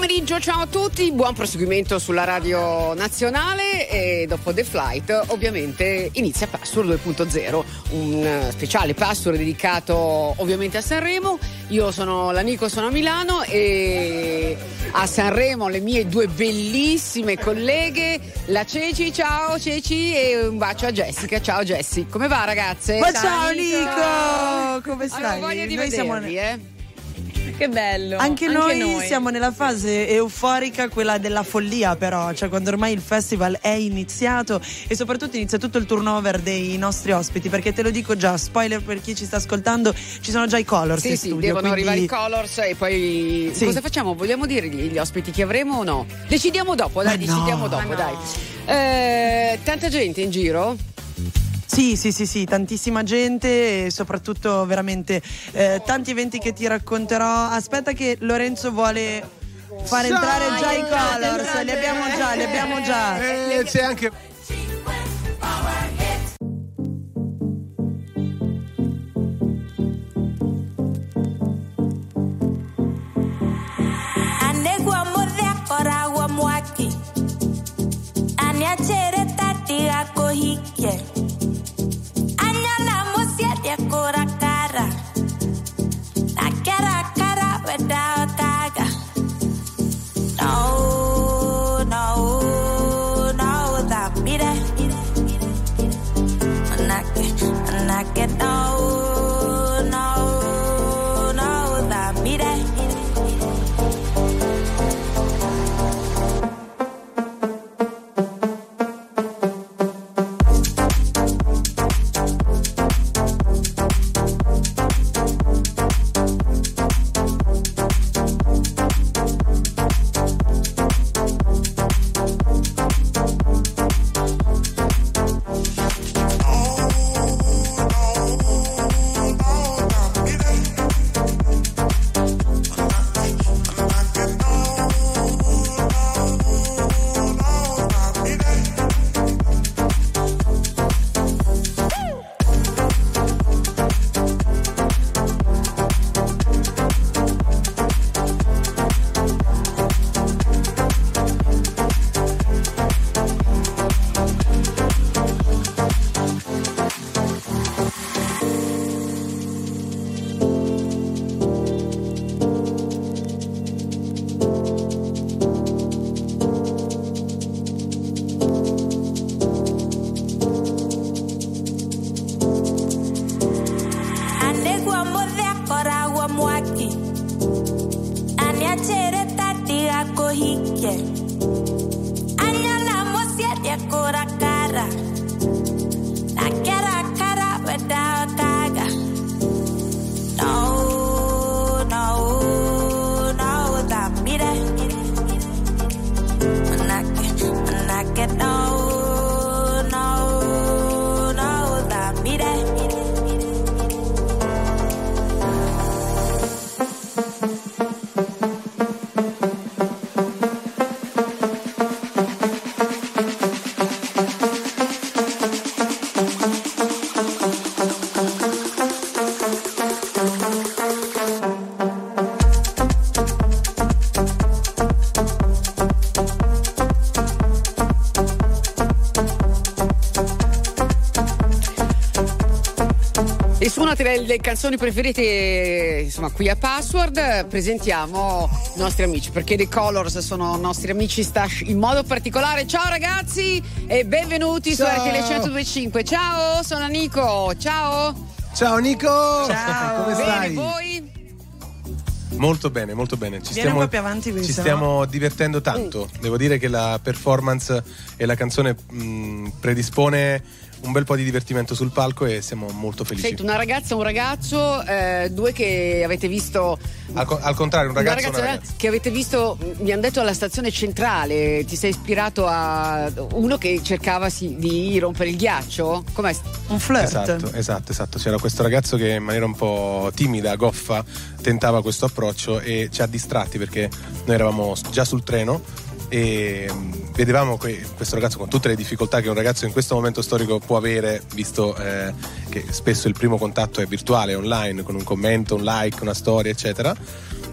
pomeriggio, ciao a tutti, buon proseguimento sulla radio nazionale e dopo The Flight ovviamente inizia Password 2.0, un speciale Password dedicato ovviamente a Sanremo. Io sono l'amico, sono a Milano e a Sanremo le mie due bellissime colleghe, la Ceci, ciao Ceci e un bacio a Jessica, ciao Jessi. Come va ragazze? Ma ciao Nico, come stai? Allora, voglia di Noi vedervi, siamo eh. Che bello. Anche, noi, siamo nella fase euforica, quella della follia, però, cioè quando ormai il festival è iniziato e soprattutto inizia tutto il turnover dei nostri ospiti. Perché te lo dico già, spoiler per chi ci sta ascoltando, ci sono già i colors Sì, in sì, studio. devono quindi- arrivare i colors e poi Sì. cosa facciamo? Vogliamo dirgli gli ospiti che avremo o no? Decidiamo dopo, dai, Ma decidiamo no. dopo, Ma dai. no. Eh, tanta gente in giro? Sì, sì, sì, sì, tantissima gente e soprattutto veramente eh, tanti eventi che ti racconterò. Aspetta che Lorenzo vuole fare entrare già i colors, li abbiamo già, li abbiamo già. Eh, c'è anche. anegwa muthiakora gwa mwaki aniachere tatiga kuhikie manake no E delle le canzoni preferite, insomma, qui a Password presentiamo i nostri amici, perché The Colors sono nostri amici stash in modo particolare. Ciao ragazzi e benvenuti Ciao. su RTL 1025. Ciao, sono Nico. Ciao. Ciao Nico! Ciao. Come Bene, stai? voi? Molto bene, molto bene. Ci Vieni un po' più avanti, ci stiamo divertendo tanto. Devo dire che la performance e la canzone mh, predispone un bel po' di divertimento sul palco e siamo molto felici. Senti, una ragazza e un ragazzo, eh, due che avete visto. Al, co- al contrario, un ragazzo e una una ragazza che avete visto, mi hanno detto alla stazione centrale, ti sei ispirato a uno che cercava sì, di rompere il ghiaccio? Com'è? Un flirt. Esatto, esatto, esatto. C'era questo ragazzo che in maniera un po' timida, goffa, tentava questo approccio e ci ha distratti perché noi eravamo già sul treno e vedevamo que- questo ragazzo con tutte le difficoltà che un ragazzo in questo momento storico può avere, visto eh, che spesso il primo contatto è virtuale, online, con un commento, un like, una storia, eccetera.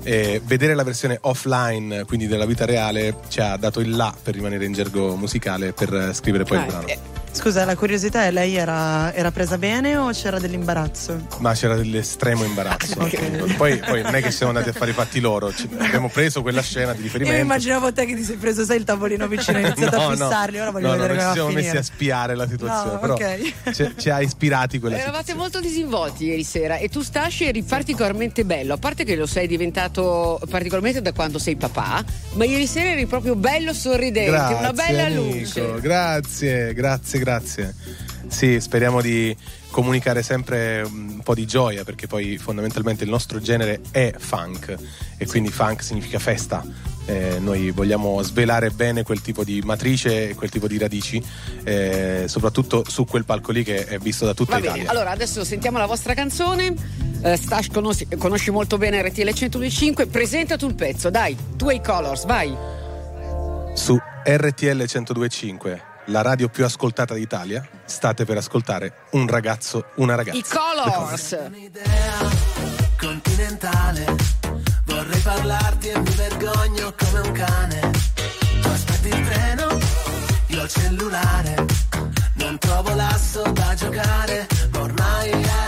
E vedere la versione offline, quindi della vita reale, ci ha dato il là per rimanere in gergo musicale per eh, scrivere poi il Eh, brano. eh, Scusa, la curiosità è lei era, era presa bene o c'era dell'imbarazzo? Ma c'era dell'estremo imbarazzo. Ok. Poi, poi non è che siamo andati a fare i fatti loro, ci- abbiamo preso quella scena di Io riferimento. immaginavo te che ti sei preso sai il tavolino vicino e hai iniziato a fissarli, ora voglio no, vedere no, come ci siamo messi a spiare la situazione, No, però ok. ci, ci ha ispirati quella Eravate situazione. molto disinvolti ieri sera e tu Stashi eri particolarmente bello, a parte che lo sei diventato particolarmente da quando sei papà, ma ieri sera eri proprio bello sorridente, Grazie, una bella amico, luce. Grazie, grazie, grazie. Sì, speriamo di comunicare sempre un po' di gioia perché poi fondamentalmente il nostro genere è funk e quindi funk significa festa. Eh, noi vogliamo svelare bene quel tipo di matrice e quel tipo di radici, eh, soprattutto su quel palco lì che è visto da tutta Va bene, Italia. allora adesso sentiamo la vostra canzone. Eh, Stash conosci, conosci molto bene RTL 125, presenta tu il pezzo, dai, tu e i colors, vai. Su RTL 1025, la radio più ascoltata d'Italia, state per ascoltare un ragazzo, una ragazza. I colors. un'idea continentale. Vorrei parlarti e mi vergogno come un cane. Tu aspetti il treno, io il cellulare. Non trovo l'asso da giocare, ma ormai ai,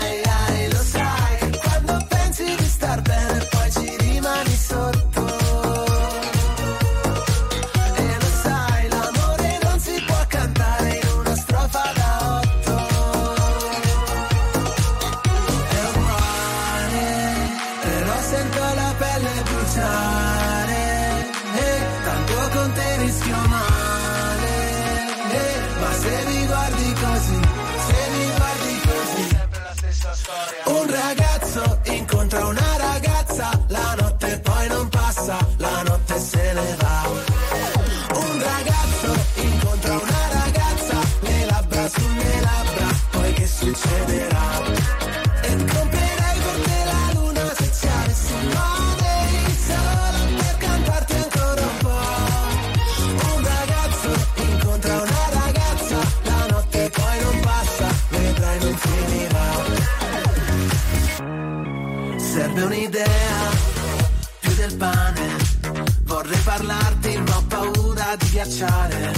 ghiacciare.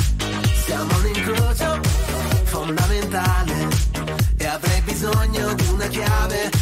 Siamo un incrocio fondamentale. E avrei bisogno di una chiave.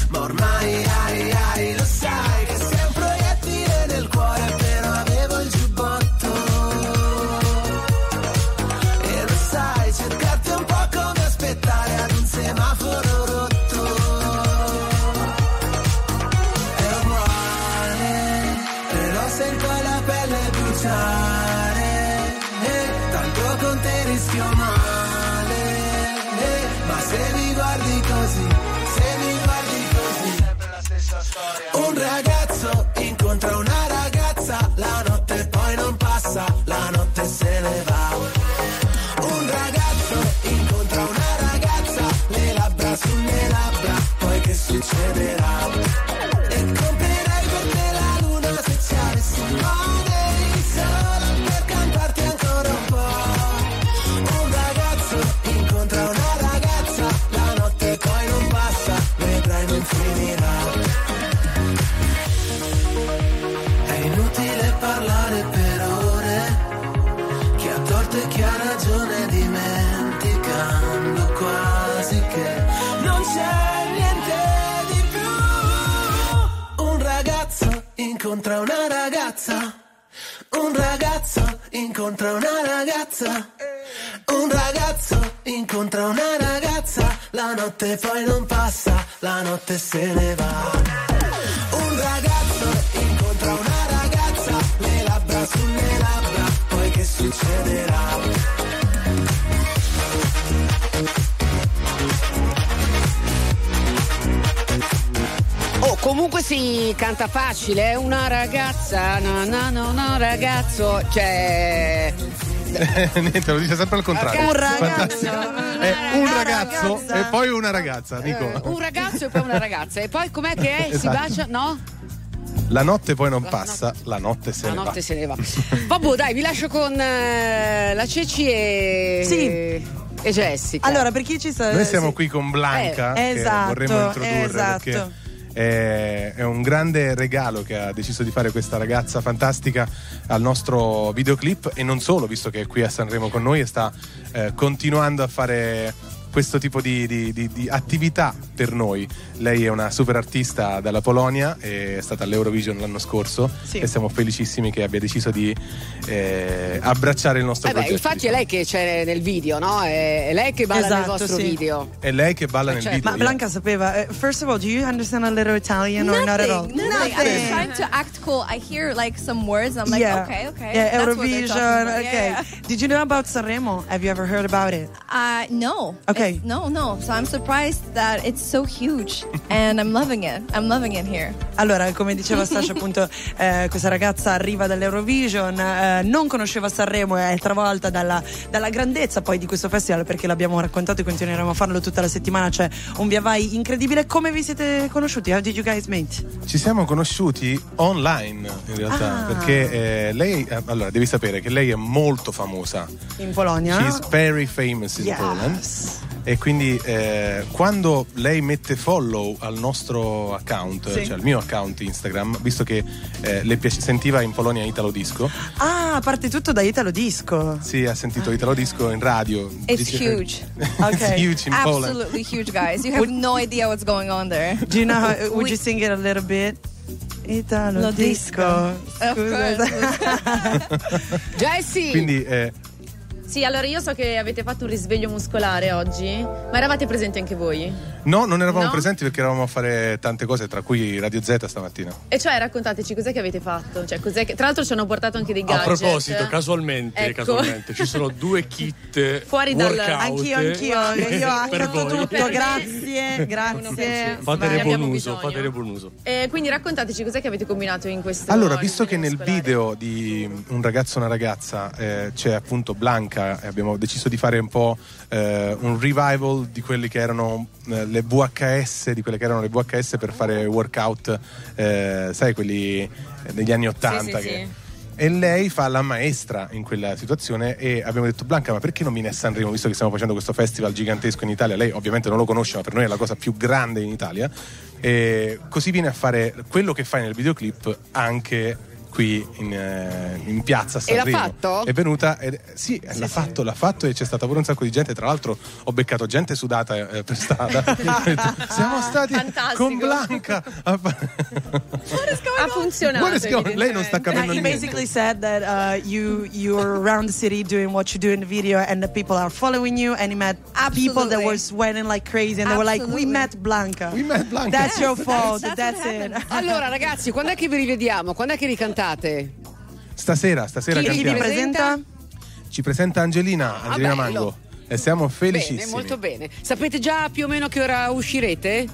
È una ragazza, no, no, no, no, ragazzo, cioè... Niente, lo dice sempre al contrario. Un ragazzo. È un ragazza. ragazzo e poi una ragazza, eh, dico. un ragazzo e poi una ragazza. E poi com'è che è? Si Esatto. bacia? No? La notte poi non La passa, la notte se La ne va. notte se ne va. Vabbè, dai, vi lascio con eh, la Ceci e. Sì. E Jessica. Allora, per chi ci sa. Noi siamo sì. qui con Blanca, Eh, che esatto, vorremmo introdurre esatto. perché è, un grande regalo che ha deciso di fare questa ragazza fantastica al nostro videoclip. E non solo, visto che è qui a Sanremo con noi e sta eh, continuando a fare questo tipo di, di- di- di attività per noi. Lei è una super artista dalla Polonia, è stata all'Eurovision l'anno scorso Sì. e siamo felicissimi che abbia deciso di eh, abbracciare il nostro Eh beh, progetto. infatti è diciamo. lei che c'è nel video, no? È, è lei che balla nel Esatto, vostro sì. video. È lei che balla nel certo. video. Ma yeah. Blanca sapeva. eh, first of all, do you understand a little Italian or not at all? Nothing, nothing. I'm trying to act cool. I hear like some words. I'm like, yeah. okay, okay. Yeah, That's Eurovision. Okay. Yeah, Did you know about Sanremo? Have you ever heard about it? yeah. Uh, no. Okay. It's- no, no. So I'm surprised that it's so huge, and I'm loving it. I'm loving it here. Allora, come diceva Sasha, appunto, eh, questa ragazza arriva dall'Eurovision, eh, non conosceva Sanremo e è travolta dalla, dalla grandezza poi di questo festival perché l'abbiamo raccontato e continueremo a farlo tutta la settimana. C'è un via vai incredibile. Come vi siete conosciuti? How did you guys meet? Ci siamo conosciuti online in realtà, Ah. perché eh, lei, eh, allora devi sapere che lei è molto famosa. In Polonia? She's very famous in Yes. Poland. E quindi eh, quando lei mette follow al nostro account, Sì. cioè al mio account Instagram, visto che eh, le piace- sentiva in Polonia Italo Disco, Ah, parte tutto da Italo Disco. sì, ha sentito Italo Disco in radio. It's Dice- huge. It's Okay. huge in Poland. Absolutely huge, guys. You have no idea what's going on there. Do you know, how- would We- you sing it a little bit? Italo Lo Disco. Of course. Jessie! Quindi eh, Sì, allora io so che avete fatto un risveglio muscolare oggi, ma eravate presenti anche voi? No, non eravamo No? presenti perché eravamo a fare tante cose, tra cui Radio Z stamattina. E cioè raccontateci cos'è che avete fatto? Cioè, cos'è che... Tra l'altro ci hanno portato anche dei A gadget. proposito, casualmente, Ecco. casualmente, ci sono due kit Fuori dal- workout Anch'io, anch'io, io per voi. tutto, grazie, grazie. Fatene Ne buon uso, fatene buon uso. E quindi raccontateci cos'è che avete combinato in questo Allora, visto che nel muscolare. video di Un ragazzo e una ragazza eh, c'è appunto Blanca e abbiamo deciso di fare un po' eh, un revival di quelli che erano eh, le VHS, di quelle che erano le VHS per fare workout, eh, sai, quelli degli anni Ottanta. sì, che- sì. E lei fa la maestra in quella situazione e abbiamo detto Blanca ma perché non viene a Sanremo visto che stiamo facendo questo festival gigantesco in Italia? Lei ovviamente non lo conosce ma per noi è la cosa più grande in Italia e così viene a fare quello che fai nel videoclip anche qui in, eh, in piazza a E l'ha Sanremo. fatto? È venuta, ed- sì, l'ha fatto, l'ha fatto e c'è stata pure un sacco di gente. Tra l'altro ho beccato gente sudata eh, per strada. Siamo stati Fantastico. con Blanca. a fa- Ha funzionato. Lei non sta capendo he niente. basically said that uh, you you're around the city doing what you do in the video, and the people are following you. And he met people that Absolutely. were sweating like crazy, and they were like, "We Absolutely. met Blanca. We met Blanca." That's your fault. That's That's, what it." Allora ragazzi, quando è che vi rivediamo? Quando è che ricantate? Stasera, stasera Chi- chi vi presenta? Ci presenta Angelina, Angelina Ah. Mango. E siamo Bene, felicissimi. molto bene. Sapete già più o meno che ora uscirete?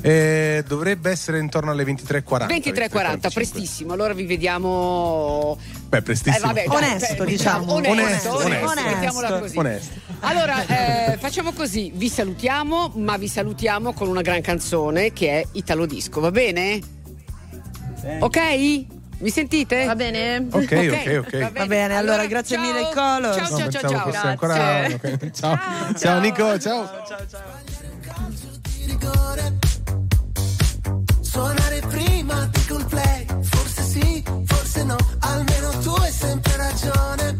Eh, dovrebbe essere intorno alle 23.40. 23.40, prestissimo. Allora vi vediamo. Beh, prestissimo. Eh, vabbè, dai, Onesto, beh, diciamo. Onesto, Onesto, onesto, onesto. mettiamola così. Onesto. Allora, eh, facciamo così: vi salutiamo, ma vi salutiamo con una gran canzone che è Italo Disco, va bene? Ok? Mi sentite? Va bene? Ok, ok, ok. Va bene, allora, grazie ciao. mille, Colors. Ciao, No, ciao, ciao, ciao. fosse ancora. ok. Ciao. ciao, Nico, ciao. Suonare prima di col play, forse sì, forse no, almeno tu hai sempre ragione.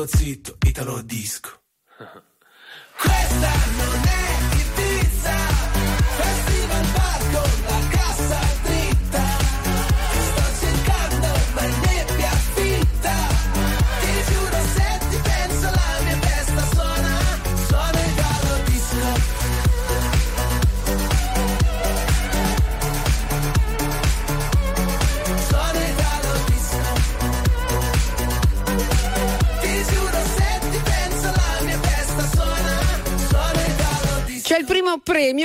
Cassa e pure sto zitto,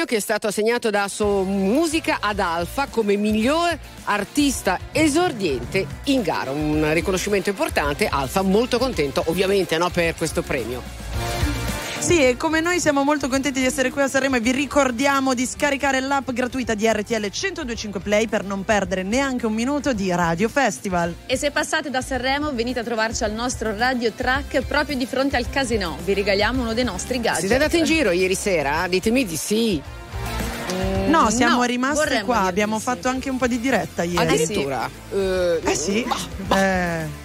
premio che è stato assegnato da So Musica ad Alfa come miglior artista esordiente in gara. Un riconoscimento importante. Alfa molto contento, ovviamente, no, per questo premio. Sì, e come noi siamo molto contenti di essere qui a Sanremo e vi ricordiamo di scaricare l'app gratuita di RTL 1025 Play per non perdere neanche un minuto di Radio Festival. E se passate da Sanremo, venite a trovarci al nostro radio track proprio di fronte al casino. Vi regaliamo uno dei nostri gadget. Siete andati in giro ieri sera? Ditemi di sì. No, siamo no, rimasti qua, abbiamo sì. fatto anche un po' di diretta ieri. Addirittura. Eh, Eh sì. Eh.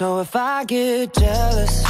So if I get jealous,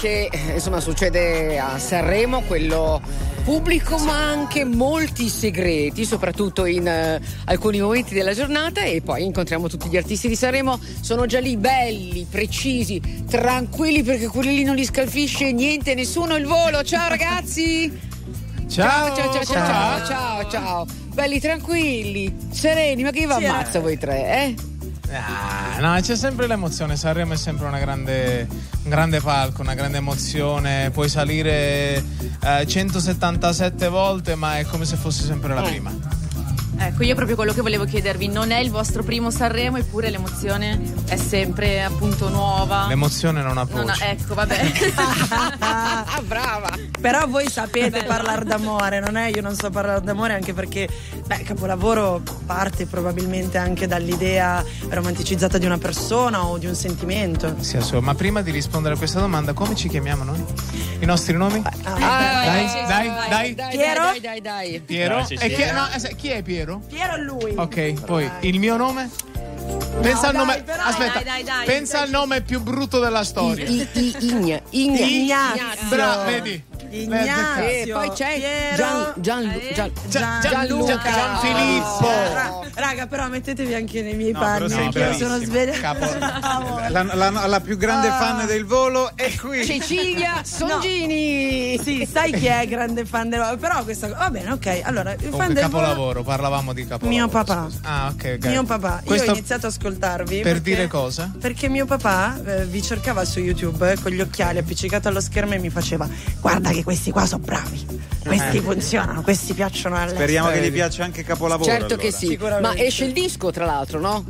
Che eh, insomma succede a Sanremo, quello pubblico ma anche molti segreti, soprattutto in eh, alcuni momenti della giornata e poi incontriamo tutti gli artisti di Sanremo, sono già lì belli, precisi, tranquilli perché quelli lì non li scalfisce niente, nessuno il volo. Ciao ragazzi! Ciao, ciao, ciao, ciao, ciao, ciao, ciao. belli tranquilli, sereni, ma chi vi ammazza eh. voi tre, eh? Ah, no, c'è sempre l'emozione. Sanremo è sempre una grande, un grande palco, una grande emozione. Puoi salire eh, 177 volte, ma è come se fosse sempre la Eh. prima. Ecco, io proprio quello che volevo chiedervi, non è il vostro primo Sanremo, eppure l'emozione è sempre appunto nuova. L'emozione non ha Non voce. ha- ecco, vabbè. Ah, brava! Però voi sapete parlare d'amore, non è? Io non so parlare d'amore anche perché, beh, capolavoro parte probabilmente anche dall'idea romanticizzata di una persona o di un sentimento. Sì, assolutamente. Ma prima di rispondere a questa domanda, come ci chiamiamo noi? I nostri nomi? Ah, dai, sì, sì, dai, vai, dai. dai, Piero? dai, dai, dai. Piero? Dai, sì, sì. E chi, no, eh, chi è Piero? Piero lui. Ok, poi il mio nome? Pensa al dai, nome. però- Aspetta, Dai, dai, dai. pensa al nome più brutto della storia. I, i, Igna, Igna. Ignazio. Bra- vedi? Ignazio. E poi c'è Piero. Gian, Gian, Eh. Gian, Gian- Gianluca. Gian- Gianfilippo. Eh, ra- raga, però mettetevi anche nei miei No, panni. sei che io sono svegliata. La, la- la più grande Ah. fan del volo è qui. Cecilia Songini. Sì, sai chi è grande fan del però questa va bene, ok. Allora, il fan del volo capolavoro, parlavamo di capolavoro. Mio papà. scusa. Ah, ok. ok. Mio papà, Questo io ho iniziato ad ascoltarvi per perché- dire cosa? Perché mio papà eh, vi cercava su YouTube eh, con gli occhiali appiccicato allo schermo e mi faceva "Guarda che questi qua sono bravi. Questi Eh. funzionano, questi piacciono all'estero". Speriamo che gli Vedi. piaccia anche capolavoro. Certo che allora. sì, Sicuramente. ma esce il disco tra l'altro, no?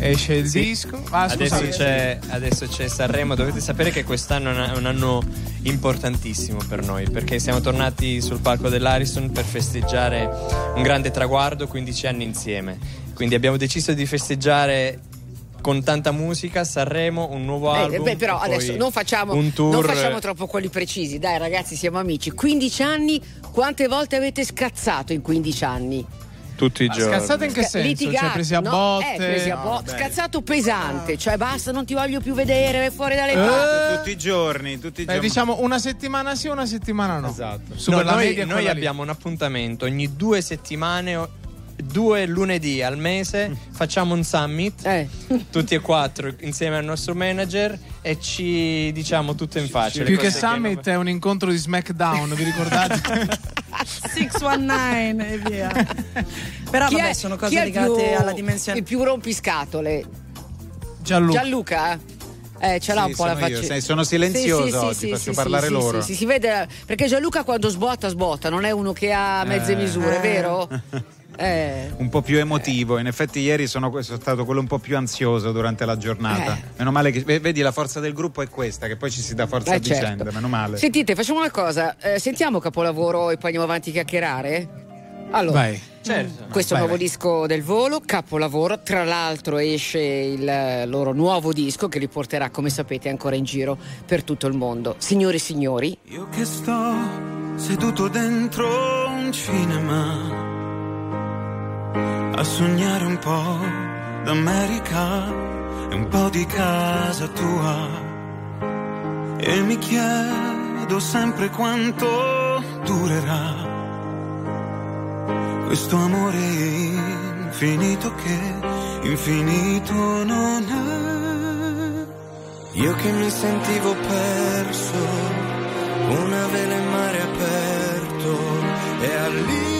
Esce il disco. Ah, Adesso c'è, adesso c'è Sanremo, dovete sapere che quest'anno è un- è un anno importantissimo per noi perché siamo tornati sul palco dell'Ariston per festeggiare un grande traguardo, 15 anni insieme. Quindi abbiamo deciso di festeggiare con tanta musica, Sanremo, un nuovo Eh, album. beh, però adesso non facciamo, un tour. non facciamo troppo quelli precisi, dai ragazzi, siamo amici. 15 anni, quante volte avete scazzato in 15 anni? tutti i Ma giorni. Scazzato in che senso? Litigato, Cioè, presi a no? botte? Eh, presi a No, bo- beh. scazzato pesante, cioè basta, non ti voglio più vedere, vai fuori dalle Eh, parti. Tutti i giorni, tutti i Beh, giorni. diciamo una settimana sì, una settimana no. Esatto. Su No, noi noi abbiamo un appuntamento ogni due settimane, due lunedì al mese, facciamo un summit. Eh. Tutti e quattro insieme al nostro manager e ci diciamo tutto in faccia. Più che Summit è un incontro di SmackDown, vi ricordate? 619 e via. Però Chi vabbè, è- sono cose legate più- alla dimensione Il più rompiscatole. Gianluca. Gianluca? Eh, ce l'ha Sì, un po' la faccia. sono silenzioso oggi, faccio parlare sì, loro. Sì, sì, si vede perché Gianluca quando sbotta sbotta, non è uno che ha mezze Eh. misure, Eh. vero? Eh. Un po' più emotivo, in effetti ieri sono, sono stato quello un po' più ansioso durante la giornata. Eh. Meno male che vedi la forza del gruppo è questa, che poi ci si dà forza Eh, a certo. vicenda, meno male. Sentite, facciamo una cosa, eh, sentiamo capolavoro e poi andiamo avanti a chiacchierare? Allora, Vai. Certo. questo Vai, nuovo vai. disco del volo, capolavoro, tra l'altro esce il eh, loro nuovo disco che li porterà, come sapete, ancora in giro per tutto il mondo. Signore e signori, Io che sto seduto dentro un cinema a sognare un po' d'America e un po' di casa tua e mi chiedo sempre quanto durerà questo amore infinito che infinito non è. Io che mi sentivo perso, una vela in mare aperto e all'improvviso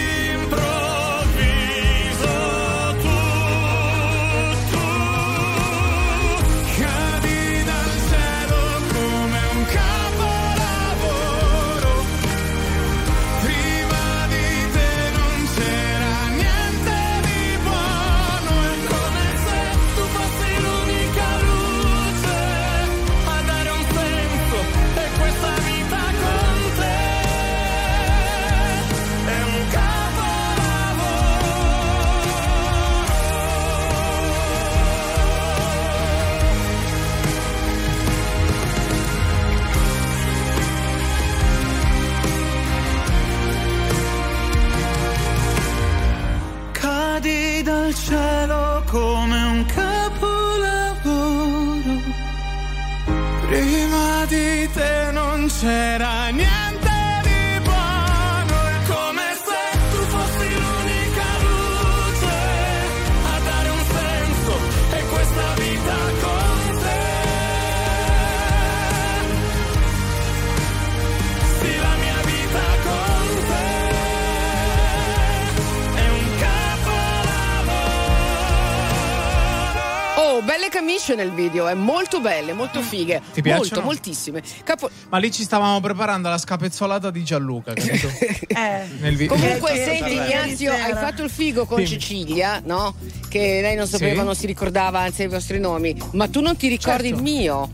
camicie nel video, è molto belle, molto fighe. Ti piacciono? Molto, moltissime. Capo- Ma lì ci stavamo preparando la scapezzolata di Gianluca, capito? Eh. Nel vi- Comunque, Eh, senti, Ignazio, hai fatto il figo con Dimmi. Cecilia, no? Che lei non sapeva, Sì. non si ricordava, anzi, i vostri nomi. Ma tu non ti ricordi Certo. il mio?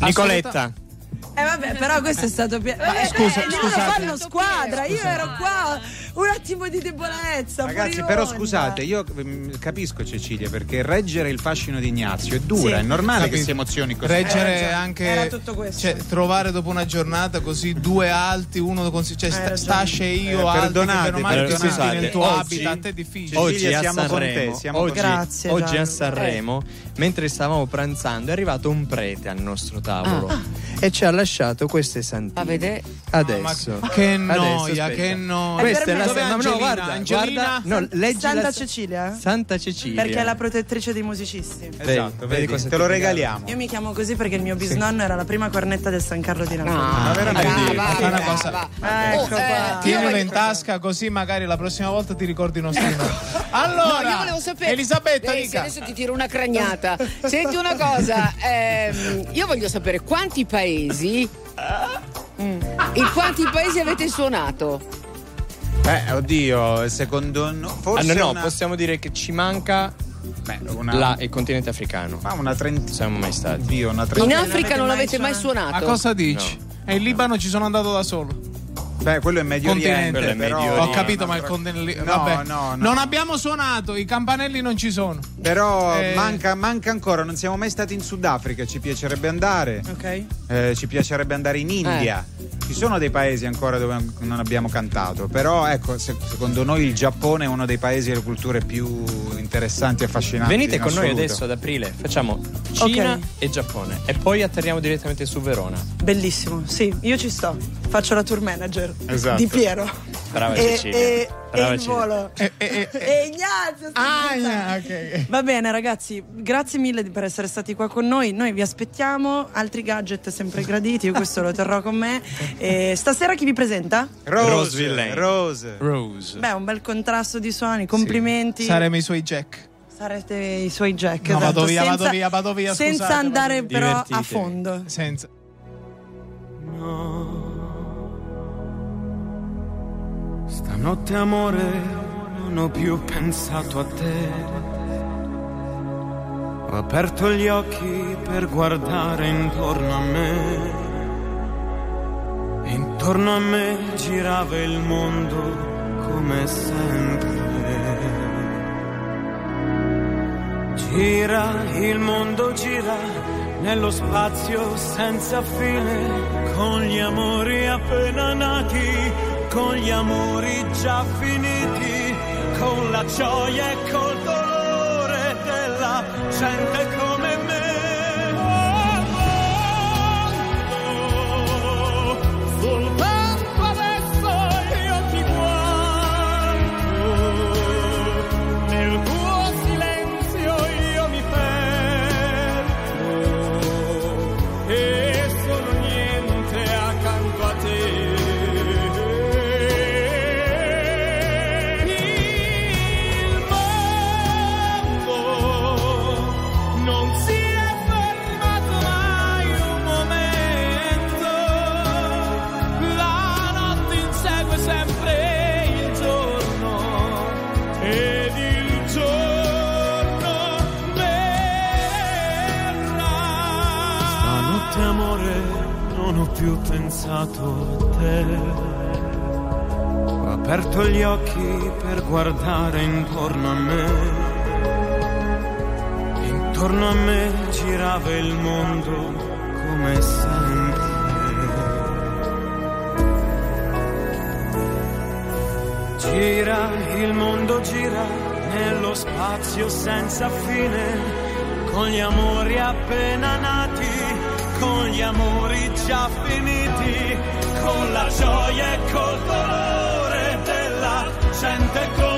Nicoletta. Eh vabbè, però questo è stato pie- Ma, Eh, scusa, eh, no, scusate. fanno squadra, io ero qua un attimo di debolezza. Ragazzi, però onda. scusate, io mm, capisco Cecilia perché reggere il fascino di Ignazio è dura, Sì. è normale Capito. che si emozioni così. Reggere Eh, anche era tutto questo. cioè, trovare dopo una giornata così due alti, uno con cioè sta-. Stasce e io Eh, alti, che perdonate, o male perdonate. senti nel tuo Oggi- habitat è difficile. Oggi Cecilia, a siamo con te, Sanremo, siamo oggi, con te. Grazie, oggi a. Sanremo, mentre stavamo pranzando, è arrivato un prete al nostro tavolo Ah. e ci ha lasciato queste santine. A vedere. Adesso. Ma che Adesso, noia, aspetta. che noia. Questa è la Dov'è no, no, guarda, Angelina? guarda, no, leggi Santa la- Cecilia? Santa Cecilia. Perché è la protettrice dei musicisti. Esatto, vedi vedi, cosa te lo regaliamo. Io mi chiamo così perché il mio bisnonno era la prima cornetta del San Carlo di Napoli. Ah, veramente? brava, Fai una brava. cosa. Ecco qua. eh, Tienilo voglio- in tasca così magari la prossima volta ti ricordi i nostri nomi. No, Allora, io volevo sapere. Elisabetta, Eh, sì, adesso ti tiro una cragnata. Senti una cosa, ehm, io voglio sapere quanti paesi. Mm. In quanti paesi avete suonato? Eh, oddio, secondo no, Ah, forse no, no, una, possiamo dire che ci manca beh, una, la- il continente africano. ma una trentina. Siamo mai stati. Oddio, una In trentina. Africa non l'avete mai Ma suonato? cosa dici? E in Libano ci sono andato da solo. Beh, quello è Medio Continente. Oriente, Quello è però Medio Ho Oriente. capito, ma il continente. No, Vabbè. no, no. Non abbiamo suonato, i campanelli non ci sono. Però Eh. manca, manca ancora, non siamo mai stati in Sudafrica, ci piacerebbe andare. Ok? Eh, ci piacerebbe andare in India. Ci sono dei paesi ancora dove non abbiamo cantato, però ecco, se- secondo noi il Giappone è uno dei paesi e le culture più interessanti e affascinanti. Venite in con noi assoluto. adesso ad aprile, facciamo Cina Ok. e Giappone e poi atterriamo direttamente su Verona. Bellissimo, sì, io ci sto. Faccio la tour manager Esatto. di Piero. Brava e, Cecilia. e, Brava e il volo. E, e- e- E Ignazio, Ah, yeah, ok, ok. Va bene ragazzi, grazie mille per essere stati qua con noi, noi vi aspettiamo, altri gadget sempre graditi, io questo lo terrò con me. E stasera chi vi presenta? Rose, Roseville. Rose. Rose. Beh, un bel contrasto di suoni, complimenti. Saremo i suoi jack. Sarete i suoi jack. No, esatto, vado via, senza, vado via, vado via, Senza scusate, andare vado via. però a Divertitevi. fondo. Senza. Stanotte amore non ho più pensato a te. Ho aperto gli occhi per guardare intorno a me. E intorno a me girava il mondo come sempre. Gira, il mondo gira nello spazio senza fine, con gli amori appena nati, con gli amori già finiti, con la gioia e col dolore della gente come me. Più pensato a te. Ho aperto gli occhi per guardare intorno a me. Intorno a me girava il mondo come sempre. Gira, il mondo gira nello spazio senza fine, con gli amori appena nati, con gli amori già finiti, con la gioia e col dolore della gente come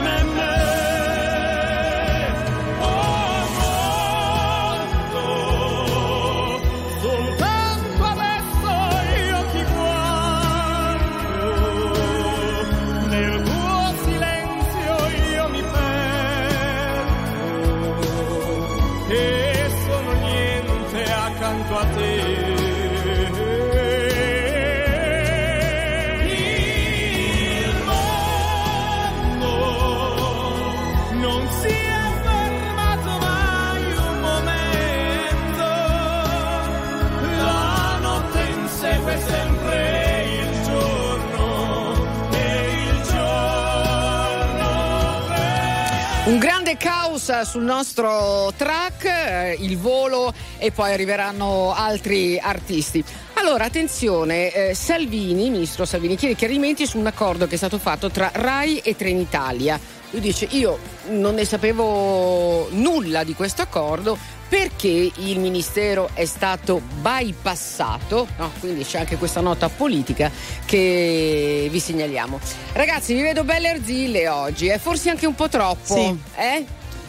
Un grande caos sul nostro track, eh, il volo e poi arriveranno altri artisti. Allora, attenzione, eh, Salvini, ministro Salvini, chiede chiarimenti su un accordo che è stato fatto tra RAI e Trenitalia. Lui dice, io non ne sapevo nulla di questo accordo perché il ministero è stato bypassato, no? quindi c'è anche questa nota politica che vi segnaliamo. Ragazzi, vi vedo belle arzille oggi, è forse anche un po' troppo. Sì. Eh?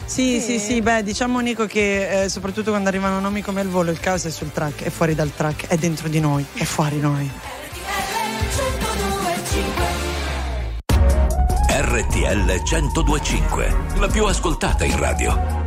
Sì, sì, sì, beh, diciamo Nico che eh, soprattutto quando arrivano nomi come il volo, il caos è sul track, è fuori dal track, è dentro di noi, è fuori noi. RTL 1025, la più ascoltata in radio.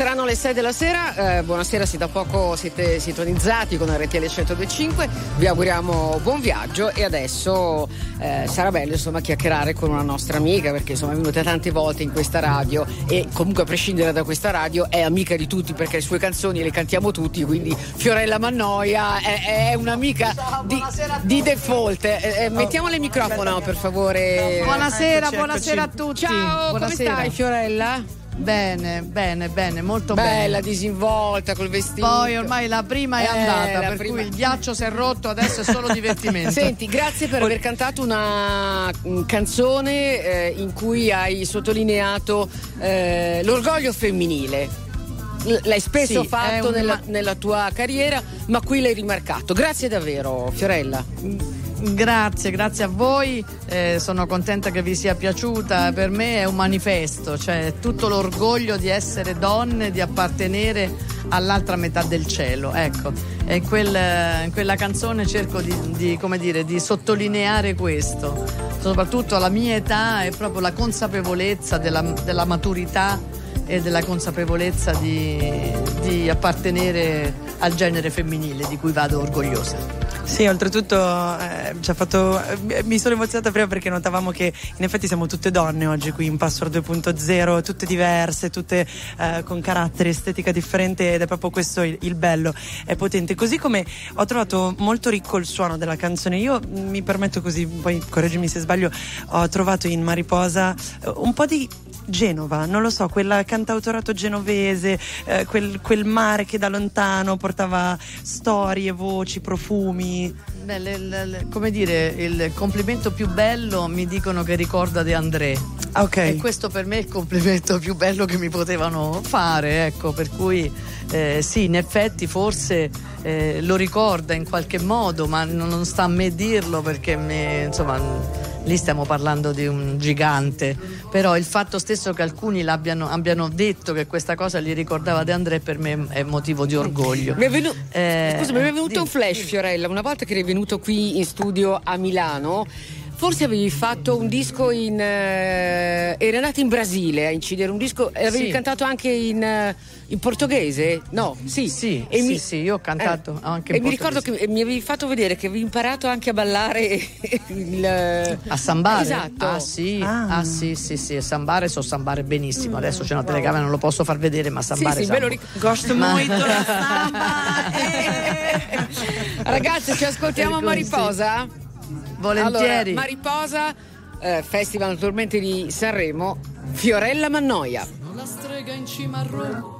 10 minuti poi saranno le 6 della sera. Eh, buonasera, se da poco siete sintonizzati con RTL 1025. Vi auguriamo buon viaggio e adesso eh, sarà bello insomma chiacchierare con una nostra amica perché insomma è venuta tante volte in questa radio e comunque a prescindere da questa radio è amica di tutti perché le sue canzoni le cantiamo tutti, quindi Fiorella Mannoia è, è un'amica di, di default. Eh, eh, mettiamole il microfono per favore. Buonasera, Eccoci, buonasera eccoci. a tutti. Ciao, Buonasera. come stai Fiorella? Bene, bene, bene, molto Bella, bene. disinvolta col vestito. Poi ormai la prima è Eh, andata, per prima- cui il ghiaccio si è rotto, adesso è solo divertimento. Senti, grazie per aver cantato una mm, canzone eh, in cui hai sottolineato eh, l'orgoglio femminile. l'hai spesso Sì, fatto un- nella, nella tua carriera, ma qui l'hai rimarcato. Grazie davvero, Fiorella. Grazie, grazie a voi, eh, sono contenta che vi sia piaciuta, per me è un manifesto, cioè tutto l'orgoglio di essere donne, di appartenere all'altra metà del cielo, ecco, e quel- in quella canzone cerco di, di, dire, di sottolineare questo, soprattutto alla mia età è proprio la consapevolezza della, della maturità e della consapevolezza di, di appartenere al genere femminile di cui vado orgogliosa. Sì, oltretutto eh, fatto. eh, mi sono emozionata prima perché notavamo che in effetti siamo tutte donne oggi qui in Password 2.0, tutte diverse, tutte eh, con carattere, estetica differente ed è proprio questo il, il bello, è potente. Così come ho trovato molto ricco il suono della canzone. Io mm, mi permetto così, poi correggimi se sbaglio, ho trovato in Mariposa eh, un po' di Genova, non lo so, quel cantautorato genovese, eh, quel, quel mare che da lontano portava storie, voci, profumi. Beh, le- le- le- come dire, il complimento più bello mi dicono che ricorda De André. Ok. E questo per me è il complimento più bello che mi potevano fare, ecco, per cui eh, sì, in effetti forse eh, lo ricorda in qualche modo, ma non, non sta a me dirlo perché me- insomma lì stiamo parlando di un gigante. Però il fatto stesso che alcuni l'abbiano abbiano detto che questa cosa gli ricordava De André per me è motivo di orgoglio. Mi è venu- Eh, Scusa, mi è venuto dimmi. un flash, Fiorella. Una volta che eri venuto qui in studio a Milano, forse avevi fatto un disco in. eh, eri andato in Brasile a incidere un disco avevi Sì. cantato anche in, eh, in portoghese? No, sì. Sì, E sì, sì, io ho cantato anche in E mi ricordo che mi avevi fatto vedere che avevi imparato anche a ballare il. A sambare? Esatto. Ah sì, ah. sì, sì, sì, a sambare so sambare benissimo. Adesso c'è una telecamera, non lo posso far vedere, ma sambare sì, me lo sambo. ric- Gosto Ma- molto la samba. Ragazzi, ci ascoltiamo a cui sì. Mariposa? Volentieri. Allora, Mariposa, eh, Festival naturalmente di Sanremo, Fiorella Mannoia. La strega in cima a Roma,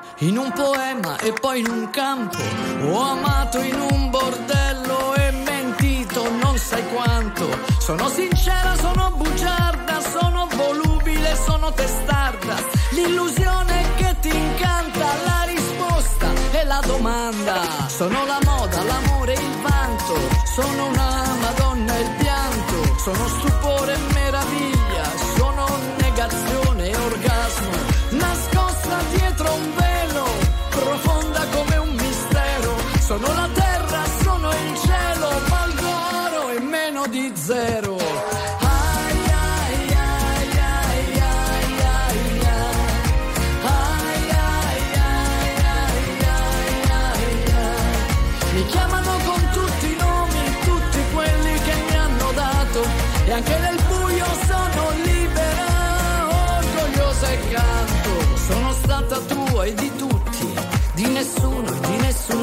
in un poema e poi in un campo. Ho amato in un bordello e mentito non sai quanto. Sono sincera, sono bugiarda, sono volubile, sono testarda. L'illusione che ti incanta, la risposta e la domanda. Sono la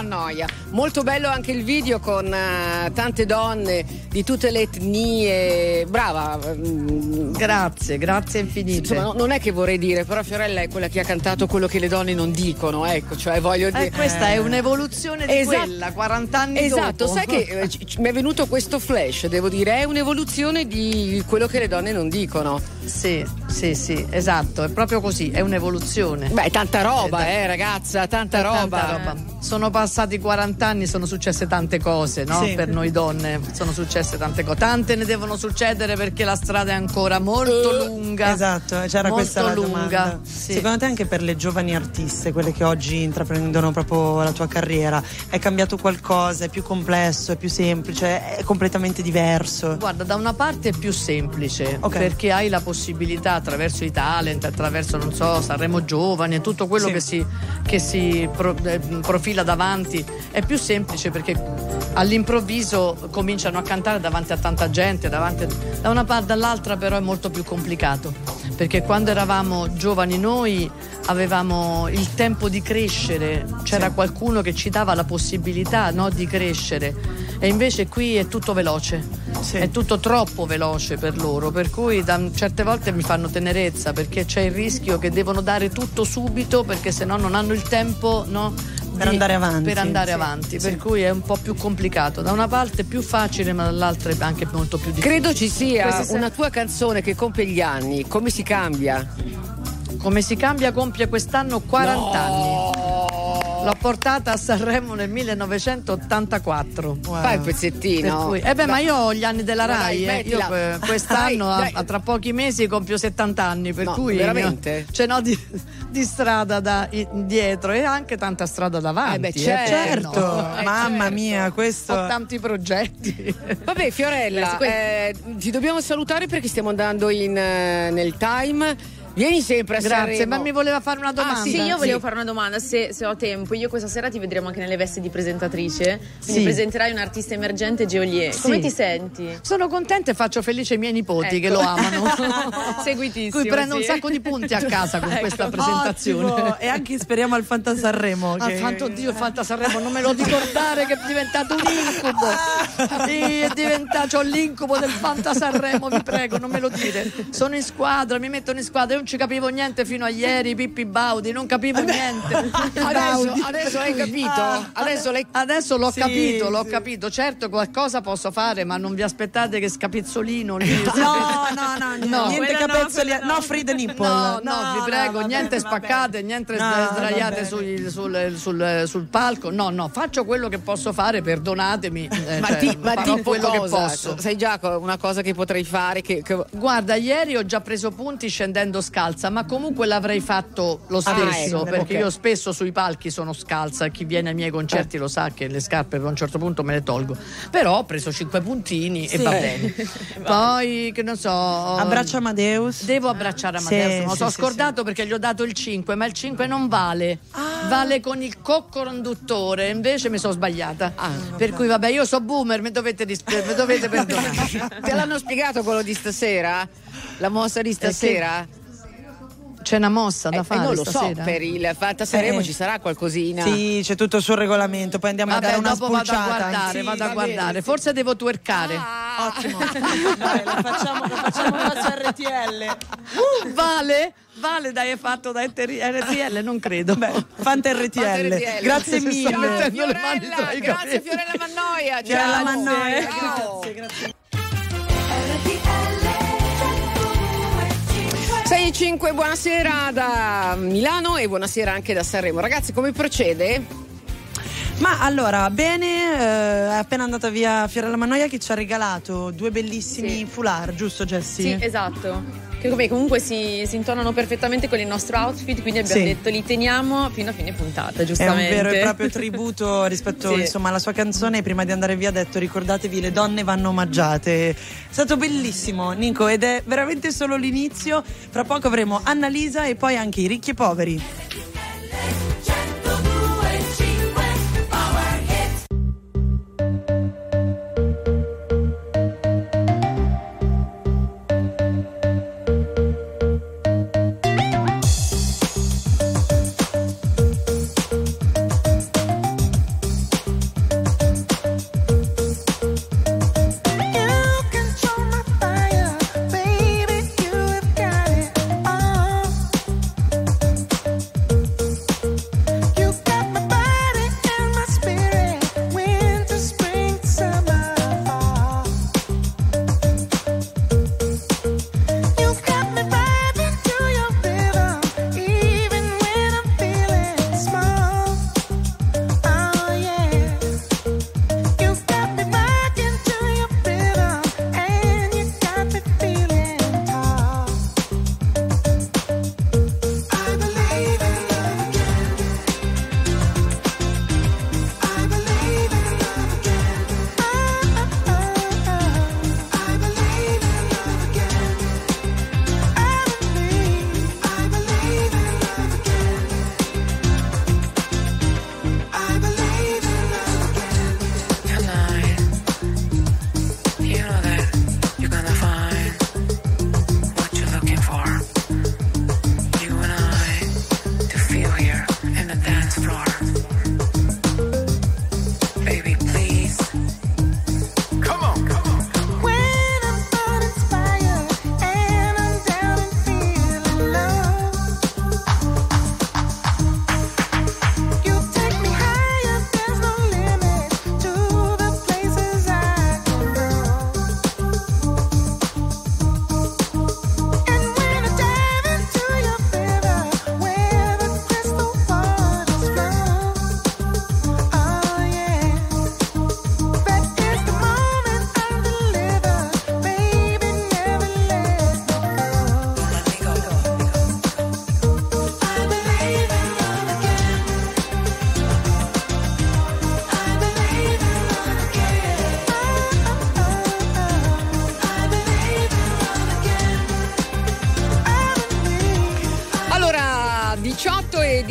Fiorella Mannoia. Molto bello anche il video con eh, tante donne di tutte le etnie. Brava. mm. Grazie, grazie infinite. Insomma, no- non è che vorrei dire, però Fiorella è quella che ha cantato quello che le donne non dicono, ecco, cioè voglio dire. Eh, questa è un'evoluzione di Esatto. quella, 40 anni Esatto, dopo. sai che eh, mi è venuto questo flash, devo dire, è un'evoluzione di quello che le donne non dicono. Sì, sì, sì, esatto, è proprio così, è un'evoluzione. Beh, tanta roba, eh, ragazza, tanta roba. Tanta roba. Sono passati 40 anni, sono successe tante cose, no? Sì. Per noi donne sono successe tante cose. Tante ne devono succedere perché la strada è ancora molto lunga. Esatto, c'era molto questa la lunga. domanda. Sì. Secondo te anche per le giovani artiste, quelle che oggi intraprendono proprio la tua carriera, è cambiato qualcosa? È più complesso, è più semplice, è completamente diverso? Guarda, da una parte è più semplice Ok. perché hai la possibilità attraverso i talent, attraverso, non so, Sanremo Giovani e tutto quello Sì. che si, che si pro- eh, profila davanti. È più semplice perché all'improvviso cominciano a cantare davanti a tanta gente, davanti- da una parte all'altra però è molto più complicato. Perché quando eravamo giovani noi avevamo il tempo di crescere, c'era qualcuno che ci dava la possibilità no, di crescere. E invece qui è tutto veloce, Sì. è tutto troppo veloce per loro, per cui da certe volte mi fanno tenerezza perché c'è il rischio che devono dare tutto subito perché se no non hanno il tempo no, Per andare avanti. per andare Sì. avanti, per cui è un po' più complicato. Da una parte è più facile, ma dall'altra è anche molto più difficile. Credo ci sia una tua canzone che compie gli anni. Come si cambia? Come si cambia compie quest'anno 40 anni. L'ho portata a Sanremo nel 1984. Fai un pezzettino. Cui- eh beh, ma io ho gli anni della Rai, dai, eh. io que- quest'anno, Dai, a- dai. a tra pochi mesi, compio 70 anni, per No, cui veramente? ce n'ho di, di strada da, dietro e anche tanta strada davanti. Eh beh, eh, certo. perché no? Eh, Mamma certo. mia, questo... Ho tanti progetti. Vabbè, Fiorella, eh, ti dobbiamo salutare perché stiamo andando in, eh, nel time. Vieni sempre a Grazie, Sanremo. ma mi voleva fare una domanda. Ah, sì, io volevo fare una domanda, se, se ho tempo. Io questa sera ti vedremo anche nelle vesti di presentatrice. Quindi Sì. presenterai un artista emergente, Geolier. Come Sì. ti senti? Sono contenta e faccio felice i miei nipoti che Ecco. lo amano. Seguitissimo. Cui prendo un sì. sacco di punti a casa con Ecco. questa presentazione. Ottimo. E anche speriamo al Fanta Sanremo. Che- fanto Dio, Fanta Sanremo, non me lo ricordare che è diventato un incubo. Sì, è diventato c'ho l'incubo del Fanta Sanremo, vi prego, non me lo dire. Sono in squadra, mi mettono in squadra, io non ci capivo niente fino a ieri, Pippi Baudi, non capivo niente. Adesso, adesso hai capito? Adesso lei... Adesso l'ho Sì, capito, l'ho sì. capito. Certo, qualcosa posso fare, ma non vi aspettate che scapezzolino lì. No, no, no, niente, No. niente Quella no, no, no. free the nipple. No, no, vi prego, niente bene, spaccate, niente No, sdraiate sul, sul- sul- sul palco. No, no, faccio quello che posso fare, perdonatemi. eh, Ma, cioè, ti, ma tipo quello cosa? che posso. Sai già una cosa che potrei fare? Che, che- Guarda, ieri ho già preso punti scendendo scalza, ma comunque l'avrei fatto lo stesso, ecco, perché ok. io spesso sui palchi sono scalza, chi viene ai miei concerti lo sa che le scarpe a un certo punto me le tolgo. Però ho preso 5 puntini e Sì. va bene. Poi, che non so... Abbraccia Amadeus. Devo abbracciare Sì, Amadeus, me lo sì, so sì, scordato perché gli ho dato il 5, ma il 5 non vale. Vale con il co-conduttore, invece mi sono sbagliata. per cui vabbè, io so boomer, mi dovete, dis- mi dovete perdonare. Te l'hanno spiegato quello di stasera? La mossa di stasera? C'è una mossa da Eh, eh, fare non lo stasera? so, per il Fanta Sanremo Eh. ci sarà qualcosina. Sì, c'è tutto sul regolamento, poi andiamo a Vabbè, dare una dopo vado a guardare, Sì, vado a bene, guardare. sì. Forse devo twerkare. Ottimo. Dai, lo facciamo, lo facciamo RTL. Uh, vale? Vale, dai, è fatto da RTL, non credo. Beh, Fanta RTL. Fanta RTL. Grazie mille. mani Fiorella, grazie. Fiorella Mannoia. Fiorella ciao. Mannoia, Ciao. 5, buonasera da Milano e buonasera anche da Sanremo. Ragazzi, come procede? Ma allora, bene, eh, è appena andata via Fiorella Mannoia che ci ha regalato due bellissimi Sì. foulard, giusto Jessie? Sì, esatto. Che come- comunque si, si intonano perfettamente con il nostro outfit, quindi abbiamo Sì. detto li teniamo fino a fine puntata, È un giustamente. vero e proprio tributo rispetto Sì. insomma, alla sua canzone. Prima di andare via ha detto ricordatevi le donne vanno omaggiate. È stato bellissimo Nico ed è veramente solo l'inizio. Fra poco avremo Annalisa e poi anche i ricchi e poveri.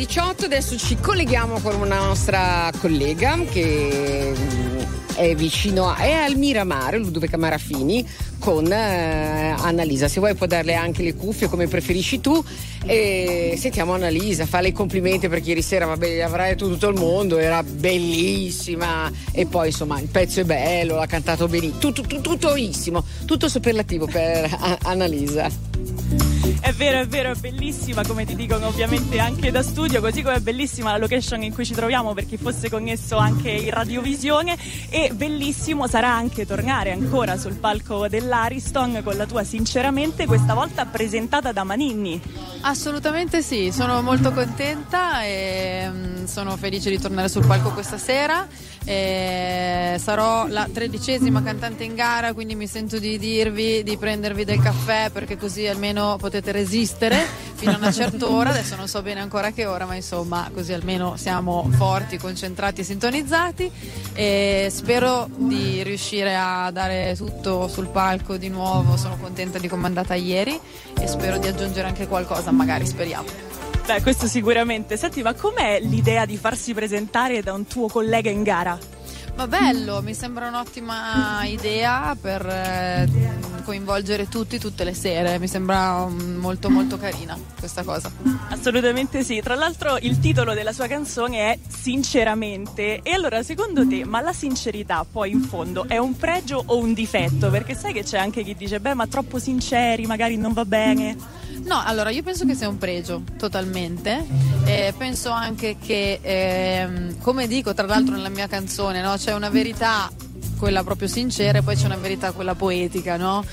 18 e 18, adesso ci colleghiamo con una nostra collega che mm, è vicino a, è al Miramare, Ludovica Marafini, con eh, Annalisa. Se vuoi puoi darle anche le cuffie come preferisci tu. E sentiamo Annalisa, fa i complimenti perché ieri sera, vabbè, gli avrai tutto il mondo, era bellissima. E poi insomma il pezzo è bello, l'ha cantato benissimo, tutto, tutto, tuttoissimo, tutto superlativo per Annalisa. È vero, è vero, è bellissima, come ti dicono ovviamente anche da studio, così come è bellissima la location in cui ci troviamo per chi fosse connesso anche in radiovisione e bellissimo sarà anche tornare ancora sul palco dell'Ariston con la tua sinceramente questa volta presentata da Maninni. Assolutamente sì, sono molto contenta e mm, sono felice di tornare sul palco questa sera. E sarò la tredicesima cantante in gara, quindi mi sento di dirvi di prendervi del caffè perché così almeno potete resistere fino a una certa ora. Adesso non so bene ancora che ora, ma insomma, così almeno siamo forti, concentrati e sintonizzati. E spero di riuscire a dare tutto sul palco di nuovo. Sono contenta di come è andata ieri e spero di aggiungere anche qualcosa, magari speriamo. Beh, questo sicuramente. Senti, ma com'è l'idea di farsi presentare da un tuo collega in gara? Ma bello, mi sembra un'ottima idea per eh, coinvolgere tutti tutte le sere, mi sembra mm, molto molto carina questa cosa. Assolutamente sì. Tra l'altro il titolo della sua canzone è Sinceramente. E allora, secondo te, ma la sincerità poi in fondo è un pregio o un difetto? Perché sai che c'è anche chi dice, beh, ma troppo sinceri, magari non va bene. No, allora io penso che sia un pregio totalmente. Eh, penso anche che, ehm, come dico tra l'altro nella mia canzone, no? c'è una verità, quella proprio sincera, e poi c'è una verità, quella poetica, no?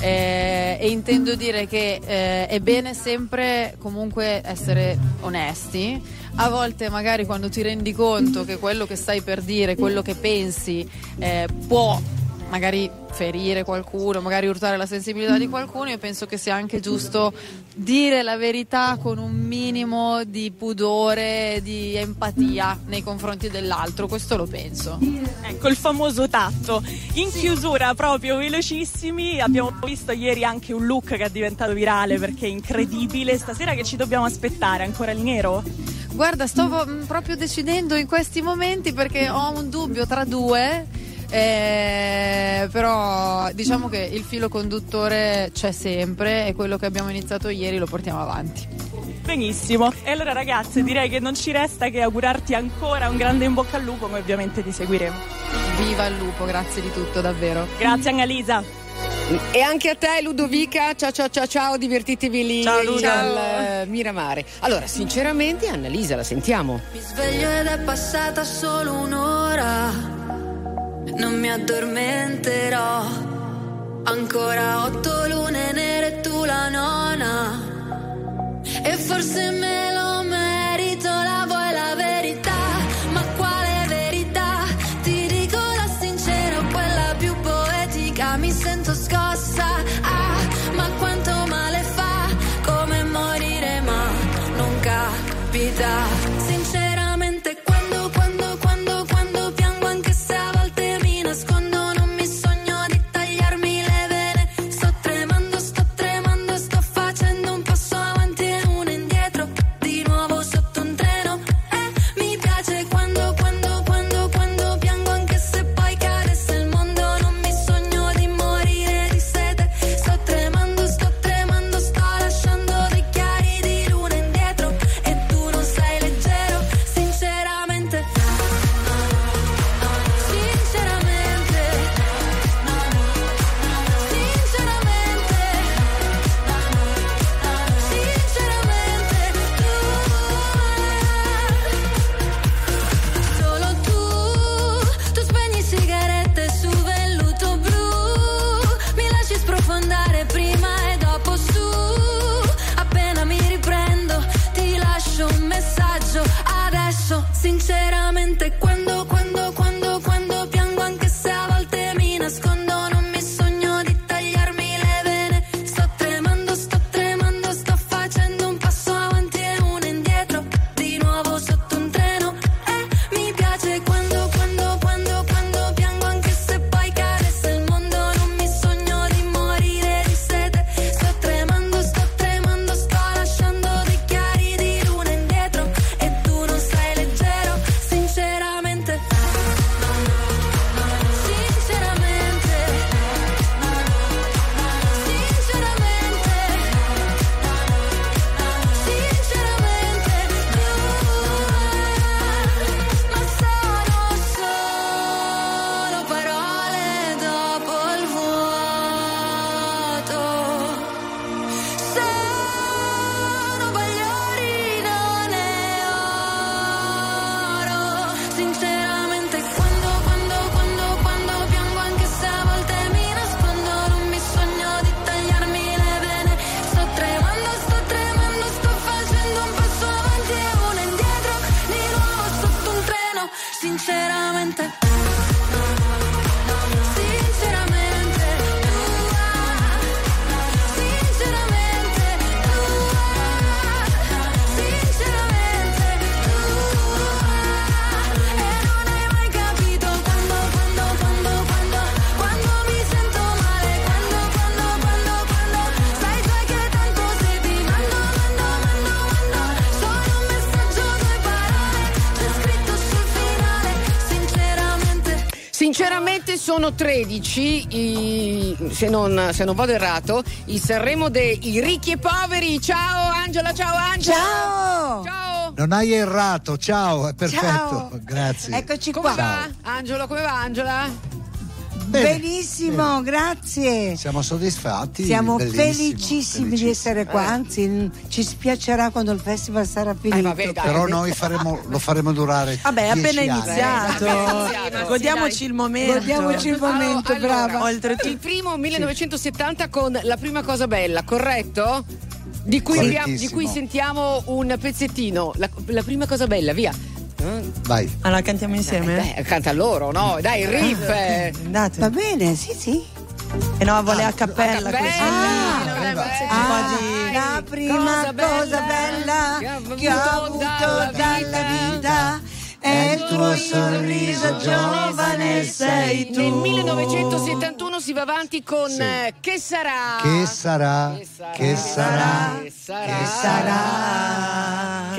Eh, e intendo dire che eh, è bene sempre comunque essere onesti. A volte magari quando ti rendi conto che quello che stai per dire, quello che pensi eh, può magari ferire qualcuno, magari urtare la sensibilità di qualcuno, io penso che sia anche giusto dire la verità con un minimo di pudore, di empatia nei confronti dell'altro, questo lo penso. Ecco il famoso tatto. In chiusura, proprio velocissimi, abbiamo visto ieri anche un look che è diventato virale perché è incredibile. Stasera che ci dobbiamo aspettare? Ancora il nero? Guarda, sto proprio decidendo in questi momenti perché ho un dubbio tra due. eh, però diciamo che il filo conduttore c'è sempre e quello che abbiamo iniziato ieri lo portiamo avanti. Benissimo. E allora ragazze, direi che non ci resta che augurarti ancora un grande in bocca al lupo, come ovviamente ti seguiremo. Viva il lupo, grazie di tutto, davvero. Grazie Annalisa. E anche a te Ludovica, ciao ciao ciao ciao, divertitevi lì Ciao, al eh, Miramare. Allora, sinceramente Annalisa la sentiamo. Mi sveglio ed è passata solo un'ora. Non mi addormenterò. Ancora otto lune nere tu la nona. E forse me lo sono 13, i- se, non, se non vado errato, il Sanremo dei ricchi e poveri. Ciao Angela, ciao Angela. Ciao. Ciao. Non hai errato, ciao, è perfetto, Ciao. grazie. Eccoci Come qua. va? Angelo, come va Angela? Bene, Benissimo, grazie. Siamo soddisfatti. Siamo felicissimi di essere qua, anzi n- ci spiacerà quando il festival sarà finito. Però noi faremo- lo faremo durare. Vabbè, è appena 10 anni. iniziato. Godiamoci il momento. Godiamoci il momento, Allora, brava. Il primo 1970 con la prima cosa bella, corretto? Di cui, di cui sentiamo un pezzettino. La, la prima cosa bella, via. Vai. Allora cantiamo insieme? Eh, canta loro, no? Dai, il riff. eh. Andate. Va bene, sì, sì. E no, vuole a cappella. a così. cappella. Ah, di- la prima cosa bella, che ho avuto dalla vita, è il tuo sorriso giovane sei tu. Nel 1971 si va avanti con eh, Che sarà? Che sarà? Che sarà? Che sarà? Che sarà? Che sarà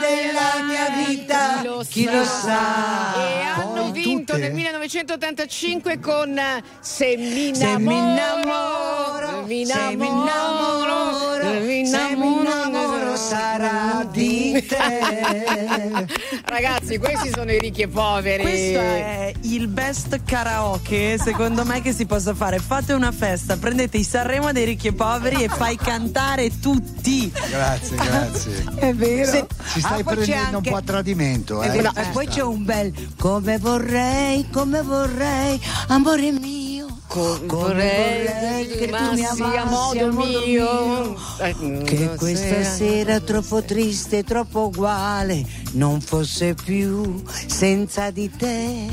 della mia vita? Chi lo sa? E hanno vinto nel 1985 con Se mi Se mi innamoro, se mi innamoro, se mi innamoro sarà di te. Ragazzi, questi sono i ricchi e poveri. Questo è il best karaoke, secondo me, che si possa fare. Fate una festa, prendete i Sanremo dei ricchi e poveri e fai cantare tutti. Grazie, grazie. È vero. Se- ci stai Ah, prendendo un po' a tradimento, eh? vero, Ci e poi sta. c'è un bel come vorrei, come vorrei, amore mio. Come vorrei che tu mi amassi modo a modo mio. mio. Che questa sera troppo triste, troppo uguale non fosse più senza di te.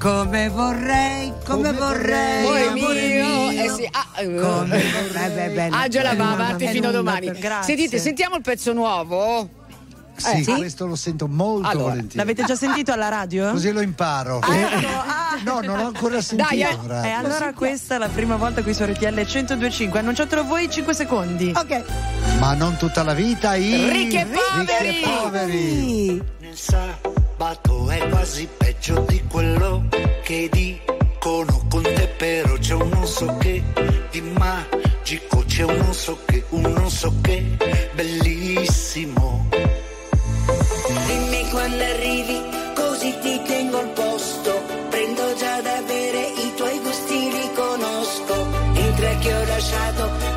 Come vorrei, come vorrei, Amore amore mio. mio. Eh sì, ah, eh, Come vorrei, beh, bella. Angela va È avanti fino a domani. grazie. Sentite, sentiamo il pezzo nuovo. Sì, Eh, sì? questo lo sento molto Allora, volentieri. L'avete già sentito alla radio? Così lo imparo. No, non l'ho ancora sentito. Dai, eh. E grazie. allora questa è la prima volta qui su RTL 1025. Annunciatelo voi 5 secondi. Ok. Ma non tutta la vita. I Ricchi e poveri. Ricchi e poveri. Nel sabato è quasi peggio di quello che dicono con te, però c'è un non so che di magico, c'è un non so che, un non so che bellissimo. Quando arrivi, così ti tengo al posto. Prendo già da bere, i tuoi gusti li conosco. Entra che ho lasciato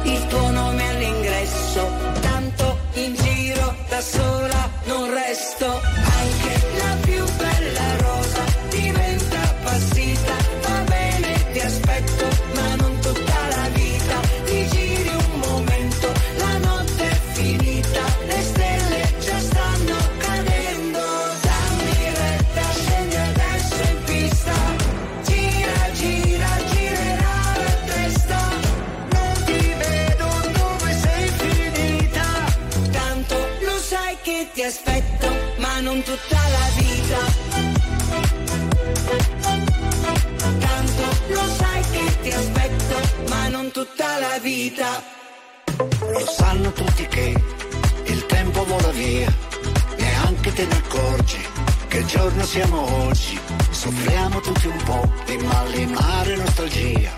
tutta la vita. Lo sanno tutti che il tempo vola via, neanche te ne accorgi che giorno siamo oggi. Soffriamo tutti un po' di malinare nostalgia,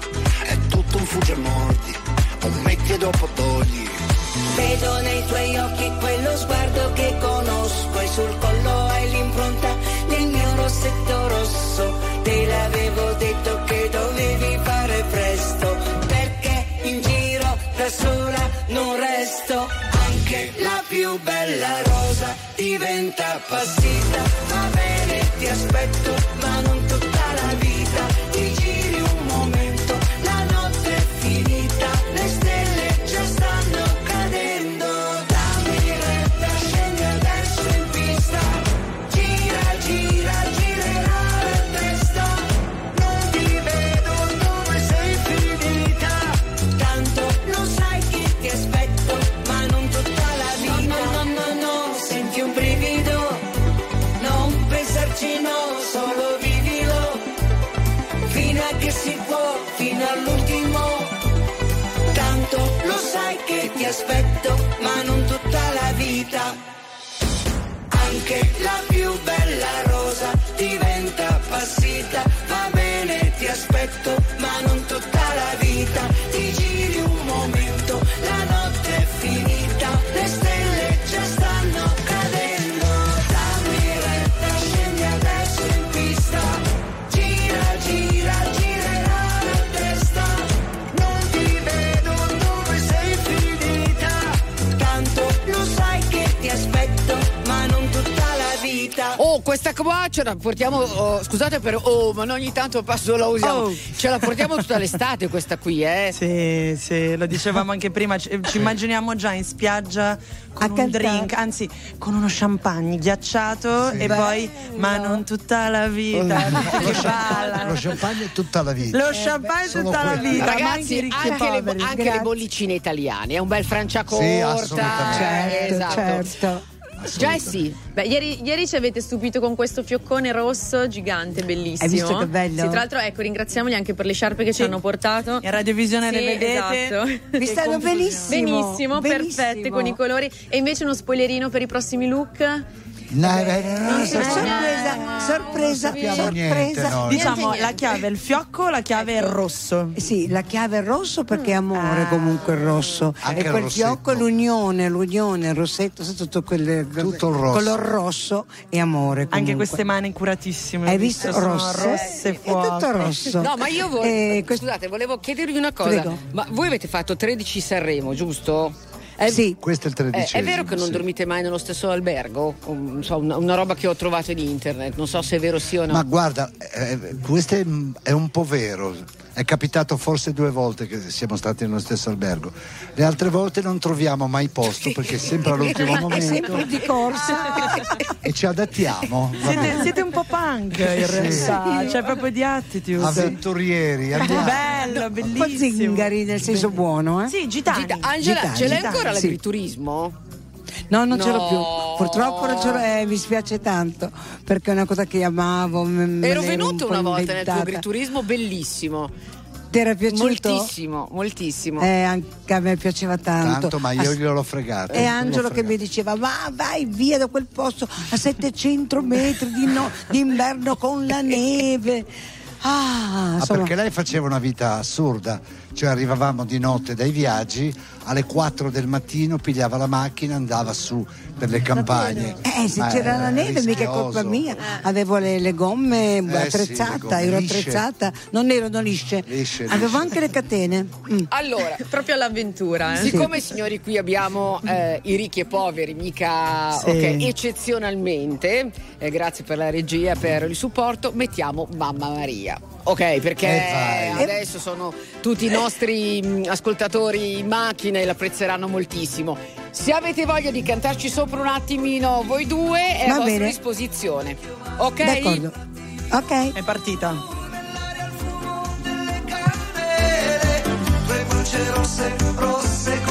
è tutto un fugge mordi, un metti e dopo togli. Vedo nei tuoi occhi quello sguardo che conosco e sul collo hai l'impronta del mio rossetto rosso. Te l'avevo detto che sola non resto. Anche la più bella rosa diventa appassita. Va bene, ti aspetto, aspetto, ma non tutta la vita. Anche la più questa qua ce la portiamo. oh, scusate per. Oh, ma ogni tanto passo la usiamo. Oh. Ce la portiamo tutta l'estate questa qui, eh. Sì, sì, lo dicevamo anche prima, ci, ci immaginiamo già in spiaggia con un drink, anzi con uno champagne ghiacciato e Beh. poi, ma non tutta la vita, tutti Lo champagne, lo champagne è tutta la vita. Lo champagne Solo tutta la vita, Ragazzi, anche i ricchi anche, le, poveri. anche le bollicine italiane, è un bel franciacorta. Sì, assolutamente. eh, Certo, Jessie, Beh, ieri, ieri ci avete stupito con questo fioccone rosso gigante, bellissimo. Hai visto che bello? Sì, tra l'altro, ecco, ringraziamoli anche per le sciarpe che ci hanno portato. In radiovisione Sì, le vedete. esatto. Vi stanno benissimo. Benissimo, perfette con i colori. E invece uno spoilerino per i prossimi look? No, eh, no, no, Sorpresa, no, sorpresa, sorpresa. Diciamo la chiave è il fiocco, la chiave è il rosso. Sì, la chiave è rosso perché è amore comunque il rosso. Anche e il quel rossetto. fiocco è l'unione, l'unione, il rossetto, tutto quel Tutto il rosso. color rosso e amore comunque. Anche queste mani curatissime. ho Hai visto sono rosse? rosse È fuoco. tutto rosso. No, ma io volevo. Eh, questo- Scusate, volevo chiedervi una cosa. Prego. Ma voi avete fatto 13 Sanremo, giusto? È, Sì. Questo è il eh, tredicesimo. è vero che non sì. dormite mai nello stesso albergo? Um, so, una, una roba che ho trovato in internet, non so se è vero sì o no. Ma guarda, eh, questo è, è un po' vero. È capitato forse due volte che siamo stati nello stesso albergo. Le altre volte non troviamo mai posto perché è sempre all'ultimo È momento sempre di corsa. e ci adattiamo. Siete, siete un po' punk in realtà, cioè proprio di attitude. Avventurieri, andiamo. Bello, Un po' bellissimo. zingari nel senso buono, eh? Sì, gitani. Gita- Angela, Gitani, ce l'hai ancora sì. No, non ce l'ho No. più. Purtroppo non ce l'ho, eh, mi spiace tanto perché è una cosa che amavo. me- me Ero l'ero venuta un una volta nel tuo inventata. agriturismo, bellissimo. Ti era piaciuto? Moltissimo, moltissimo. Eh, anche a me piaceva tanto. Tanto, ma io A- gliel'ho fregato. E Angelo che mi diceva: Ma vai via da quel posto a 700 metri di no- d'inverno con la neve. Ah, Ah, perché lei faceva una vita assurda, cioè arrivavamo di notte dai viaggi, alle 4 del mattino pigliava la macchina, andava su per le campagne. Eh, se Ma c'era era la neve, mica è colpa mia. Avevo le, le gomme Eh, sì, attrezzata, le gomme ero lisce. attrezzata, non erano lisce. Lisce, Avevo lisce. anche le catene. Mm. Allora, Proprio all'avventura, eh. siccome signori qui abbiamo eh, i ricchi e poveri, mica Sì. ok, eccezionalmente, eh, grazie per la regia, per il supporto, mettiamo Mamma Maria. Ok, perché Eh, adesso sono tutti i nostri mh, ascoltatori in macchina e l'apprezzeranno moltissimo. Se avete voglia di cantarci sopra un attimino voi due, è a Va vostra bene. disposizione. Ok? D'accordo. Ok. È partita. Tue pulce rosse, rosse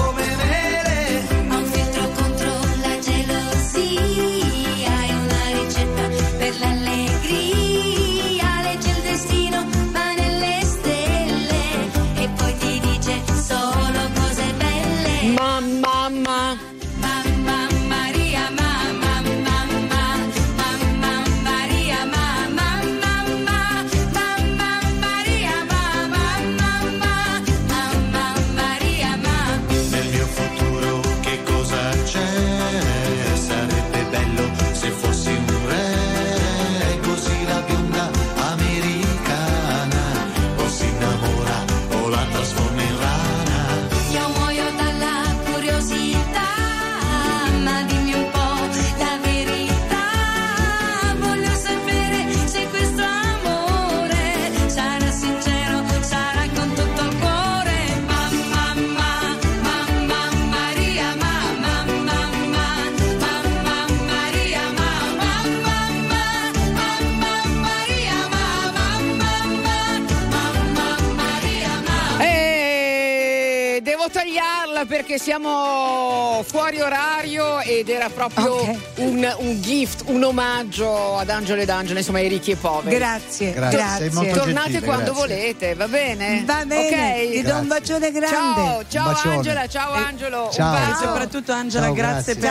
siamo fuori orario ed era proprio un, un gift, un omaggio ad Angelo ed Angela, insomma ai ricchi e poveri. Grazie, Grazie, grazie. Tornate gentile, quando grazie. volete, va bene? Va bene, Ok. ti do un bacione grande. Ciao, ciao. Angela, ciao Angelo. ciao. Un E soprattutto Angela, Ciao, grazie, grazie. Per,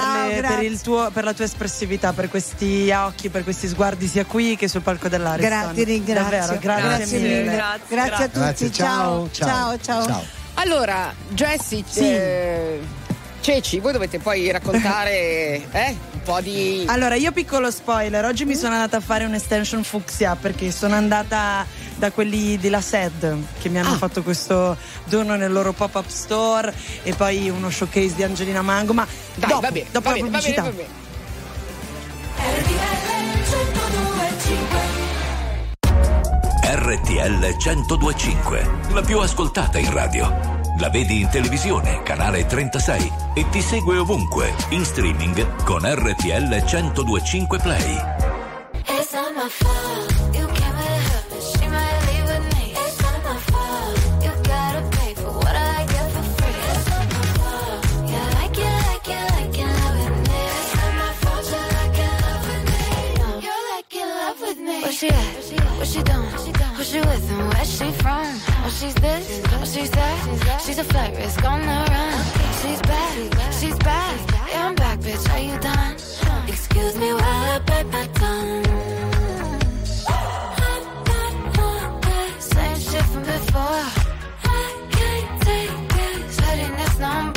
Ciao, le- per tuo- per la tua espressività, per questi occhi, per questi sguardi sia qui che sul palco dell'Ariston. Grazie, ringrazio. Davvero, grazie, Grazie mille. Grazie, Grazie a tutti. Grazie, ciao, ciao, ciao. ciao. Allora, Jessie, Sì. eh, Ceci, voi dovete poi raccontare eh, un po' di... Allora, io piccolo spoiler, oggi mi sono andata a fare un'extension fucsia perché sono andata da quelli della SED che mi hanno Ah. fatto questo dono nel loro pop-up store e poi uno showcase di Angelina Mango, ma Dai, dopo, va bene, dopo va la bene, va bene, pubblicità. va bene. RTL 1025, la più ascoltata in radio. La vedi in televisione, canale 36 e ti segue ovunque, in streaming con RTL 1025 Play. It's not she at? What she doing? She with and where she from? Oh, she's this, oh, she's that. She's a flight risk on the run. She's back, she's back. Yeah, I'm back, bitch. Are you done? Excuse me while I bite my tongue. Same shit from before. I can't take this number. We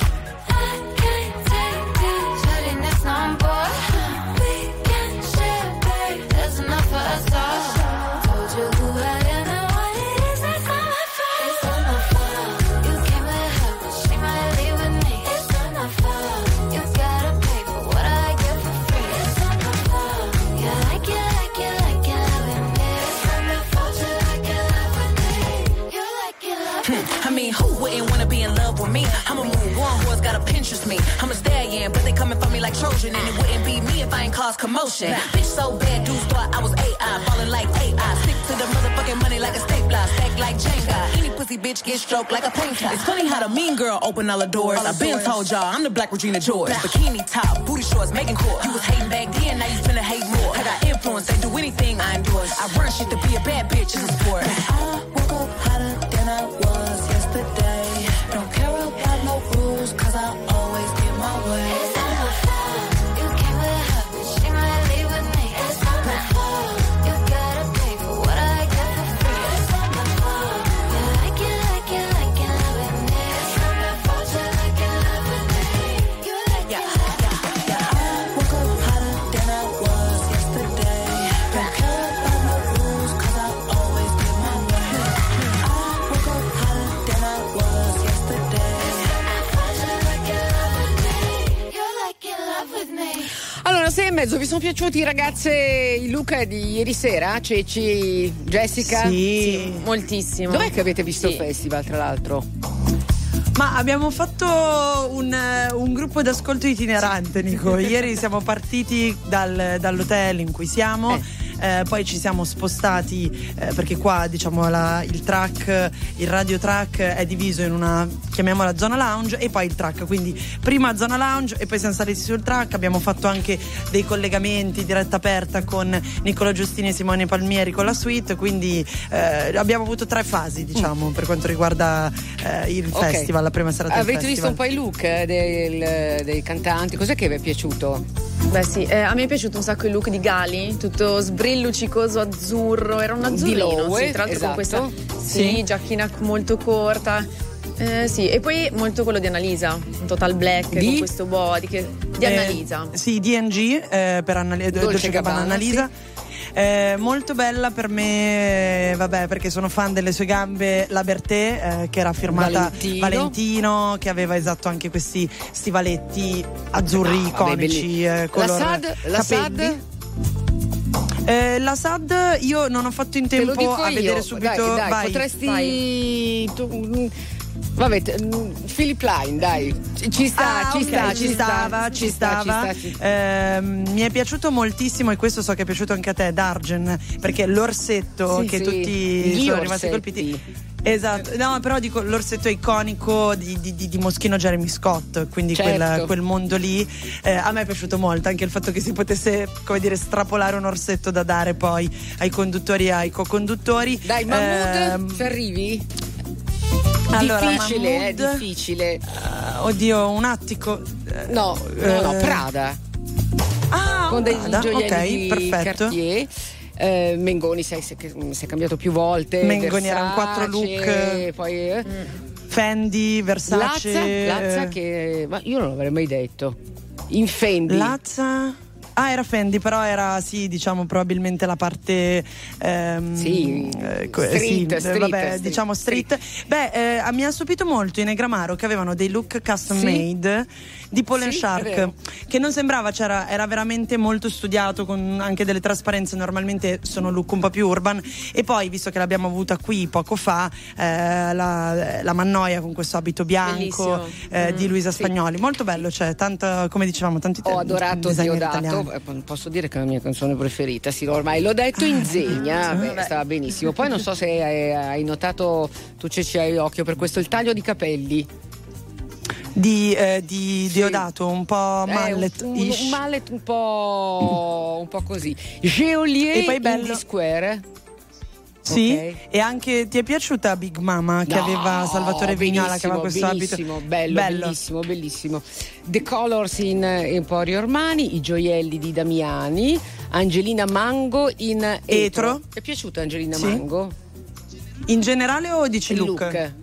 Trojan, and it wouldn't be me if I ain't cause commotion. Bitch so bad, dudes thought I was AI, falling like AI. Stick to the motherfucking money like a stapler, stack like Jenga. Any pussy bitch get stroked like a painter. It's funny how the mean girl open all the doors. I've been told y'all I'm the black Regina George. Bikini top, booty shorts, making court. You was hating back then, now you finna hate more. I got influence, they do anything I endorse. I run shit to be a bad bitch in the sport. I woke up hotter than I was yesterday. Don't care about no rules, cause I sei e mezzo, vi sono piaciuti ragazze i look di ieri sera? Ceci, Jessica? Sì. Moltissimo. Dov'è che avete visto Sì. il festival, tra l'altro? Ma abbiamo fatto un, un gruppo d'ascolto itinerante, Nico. Ieri siamo partiti dal- dall'hotel in cui siamo. eh, poi ci siamo spostati eh, perché qua diciamo la- il track, il radio track è diviso in una chiamiamola zona lounge e poi il track. Quindi prima zona lounge e poi siamo saliti sul track. Abbiamo fatto anche dei collegamenti diretta aperta con Nicola Giustini e Simone Palmieri con la suite. Quindi eh, abbiamo avuto tre fasi, diciamo, per quanto riguarda eh, il Ok. festival, la prima serata Avete visto un po' i look eh, del- dei cantanti? Cos'è che vi è piaciuto? Beh sì, eh, a me è piaciuto un sacco il look di Gali, tutto sbrillucicoso azzurro, era un azzurrino, Lowe, sì, tra l'altro con questa esatto. sì, Sì. giacchina molto corta. Eh, sì, e poi molto quello di Annalisa, un total black Di? con questo body che, di Eh, Annalisa. sì, DNG eh, per Annali- Dolce Dolce Gabbana Gabbana, Annalisa. Eh, molto bella per me, eh, vabbè, perché sono fan delle sue gambe, la Bertè, eh, che era firmata Valentino. Valentino, che aveva esatto anche questi stivaletti azzurri No, vabbè, iconici, belli- eh, color la SAD, la. SAD? Eh, la SAD io non ho fatto in Te tempo dico a io. vedere subito. Dai, dai, potresti. tu- mm, vabbè, mm, Philip Line, dai. Ci, ci sta, Ah, ci ok, sta, ci stava, ci stava. ci sta, ci- Ehm, mi è piaciuto moltissimo e questo so che è piaciuto anche a te, Dargen, perché l'orsetto Sì, che sì. tutti Gli sono rimasti colpiti. Esatto, no, però dico l'orsetto iconico di, di- di- di Moschino Jeremy Scott, quindi Certo. quel, quel mondo lì. Eh, a me è piaciuto molto anche il fatto che si potesse, come dire, strapolare un orsetto da dare poi ai conduttori e ai co-conduttori. Dai, Mahmood, Ehm, ci arrivi? Allora, difficile, Mahmood- eh, difficile. oddio, un attico. No, no, no, Eh, Prada. Ah, con dei Prada, gioielli ok, di perfetto. Cartier. Eh, Mengoni sai, si, è- si è cambiato più volte Mengoni erano Versace, quattro look. poi eh. Fendi, Versace. Lazza, Lazza che ma io non l'avrei mai detto in Fendi Lazza. Ah, era Fendi, però era sì, diciamo probabilmente la parte ehm, Sì, eh, street, sì, street, vabbè, street, diciamo street. Beh, eh, mi ha stupito molto i Negramaro che avevano dei look custom Sì. made di and Sì, Shark, che non sembrava, c'era, era veramente molto studiato con anche delle trasparenze, normalmente sono look un po' più urban e poi visto che l'abbiamo avuta qui poco fa, eh, la, la Mannoia con questo abito bianco eh, di Mm, Luisa sì. Spagnoli, molto bello, cioè tanto come dicevamo tanti ho adorato italiani. eh, posso dire che è la mia canzone preferita sì ormai l'ho detto in zegna beh, stava benissimo. Poi non so se hai, hai notato tu ci hai occhio per questo il taglio di capelli di, eh, di Diodato, un po' Eh, mallet un, un, un mallet un po', un po' così Geolier E poi bello- the Square Sì, Ok. e anche ti è piaciuta Big Mama che No, aveva Salvatore Vignola che aveva questo benissimo, abito bello, bellissimo, bellissimo. The Colors in Emporio Armani, i gioielli di Damiani, Angelina Mango in Etro. Etro. Ti è piaciuta Angelina Sì. Mango? In generale o dici Il look? look.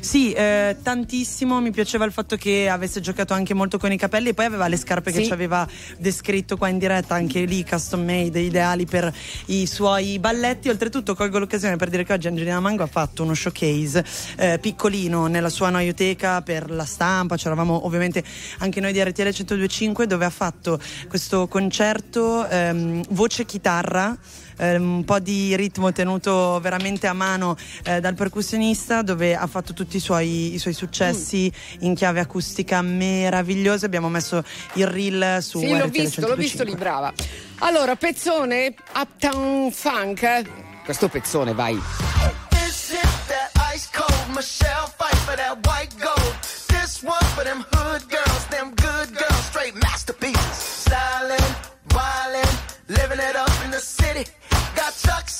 Sì, eh, tantissimo. Mi piaceva il fatto che avesse giocato anche molto con i capelli e poi aveva le scarpe che Sì. ci aveva descritto qua in diretta, anche lì custom made, ideali per i suoi balletti. Oltretutto colgo l'occasione per dire che oggi Angelina Mango ha fatto uno showcase eh, piccolino nella sua noioteca per la stampa. C'eravamo ovviamente anche noi di RTL 1025 dove ha fatto questo concerto ehm, voce chitarra ehm, un po' di ritmo tenuto veramente a mano eh, dal percussionista dove ha fatto tutti i suoi, i suoi successi Mm. in chiave acustica meravigliosa abbiamo messo il reel su Sì, l'ho visto, l'ho visto 125. lì, brava. Allora, pezzone Uptown Funk. Questo pezzone, vai. This is that ice cold Michelle fight for that white gold. This one for them hood girls, them good girls, straight masterpieces. Styling, wildin', living it up in the city.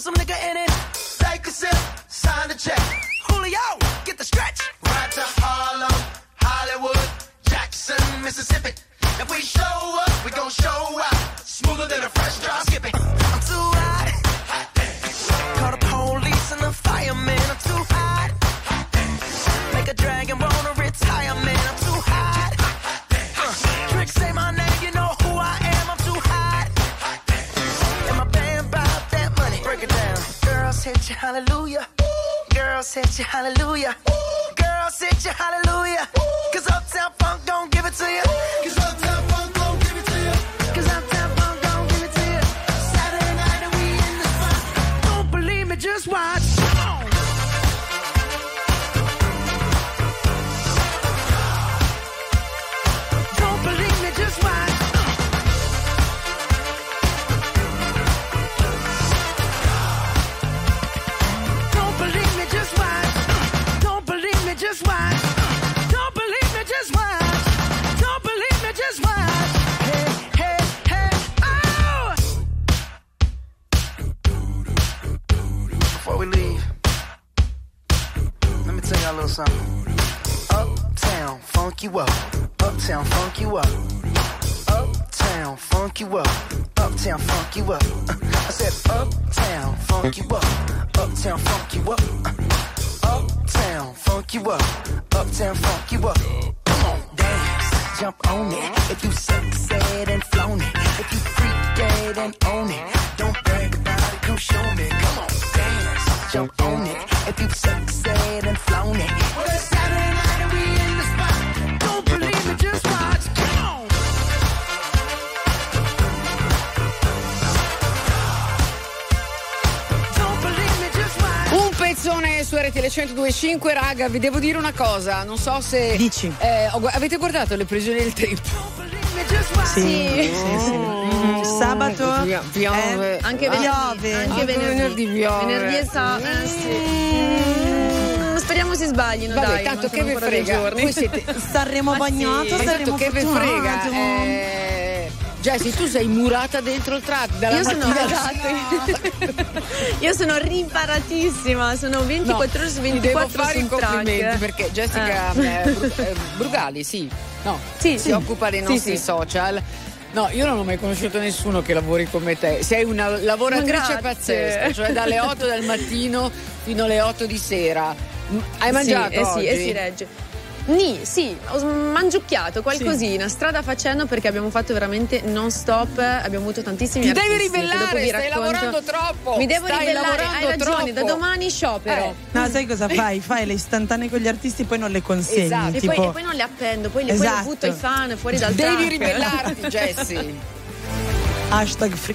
put some nigga in it. Take a sip, sign the check. Julio, get the stretch. Right to Harlem, Hollywood, Jackson, Mississippi. If we show up, we gon' show out. Smoother than a fresh drop skipping. I'm too hot. Call the police and the fireman. I'm too Break it down. Girls hit you, hallelujah. Girls hit you, hallelujah. Girls y'all sit your hallelujah. Cause Uptown Funk don't give it to you. Cause Uptown Uptown, 1025, raga, vi devo dire una cosa, non so se... Dici. avete guardato le previsioni del tempo? Sì, sì, sì. Mm, Sabato Pio- piove. eh, Anche venerdì, piove. anche venerdì. piove. Venerdì e sa- eh, sì. Mm, Speriamo si sbaglino, Vabbè, dai. tanto che vi frega. Voi siete Sanremo bagnato, Esatto, saremo che vi frega. Eh, Jessie, tu sei murata dentro il tratto dalla Io sono, esatto. Io sono rimparatissima, sono 24 ore su Ti devo 24 fare i complimenti track. perché Jessica Eh. eh, Bru- eh, Brugali, sì, no, Sì, si sì. occupa dei nostri sì. social. No, io non ho mai conosciuto nessuno che lavori come te. Sei una lavoratrice pazzesca, cioè dalle 8 del mattino fino alle 8 di sera. Hai mangiato Sì, eh sì, e si regge. Ni, sì, ho mangiucchiato qualcosina, strada facendo perché abbiamo fatto veramente non stop, abbiamo avuto tantissimi Ti devi ribellare, stai racconto. lavorando troppo. Mi devo Stai ribellare, hai lavorando ragione, da troppo. domani sciopero. Eh. No, sai cosa fai? Fai le istantanee con gli artisti e poi non le consegni. Esatto, e, tipo... poi, e poi non le appendo, poi le, poi le Esatto. butto ai fan fuori dal Devi track. ribellarti, Jessie. Hashtag free.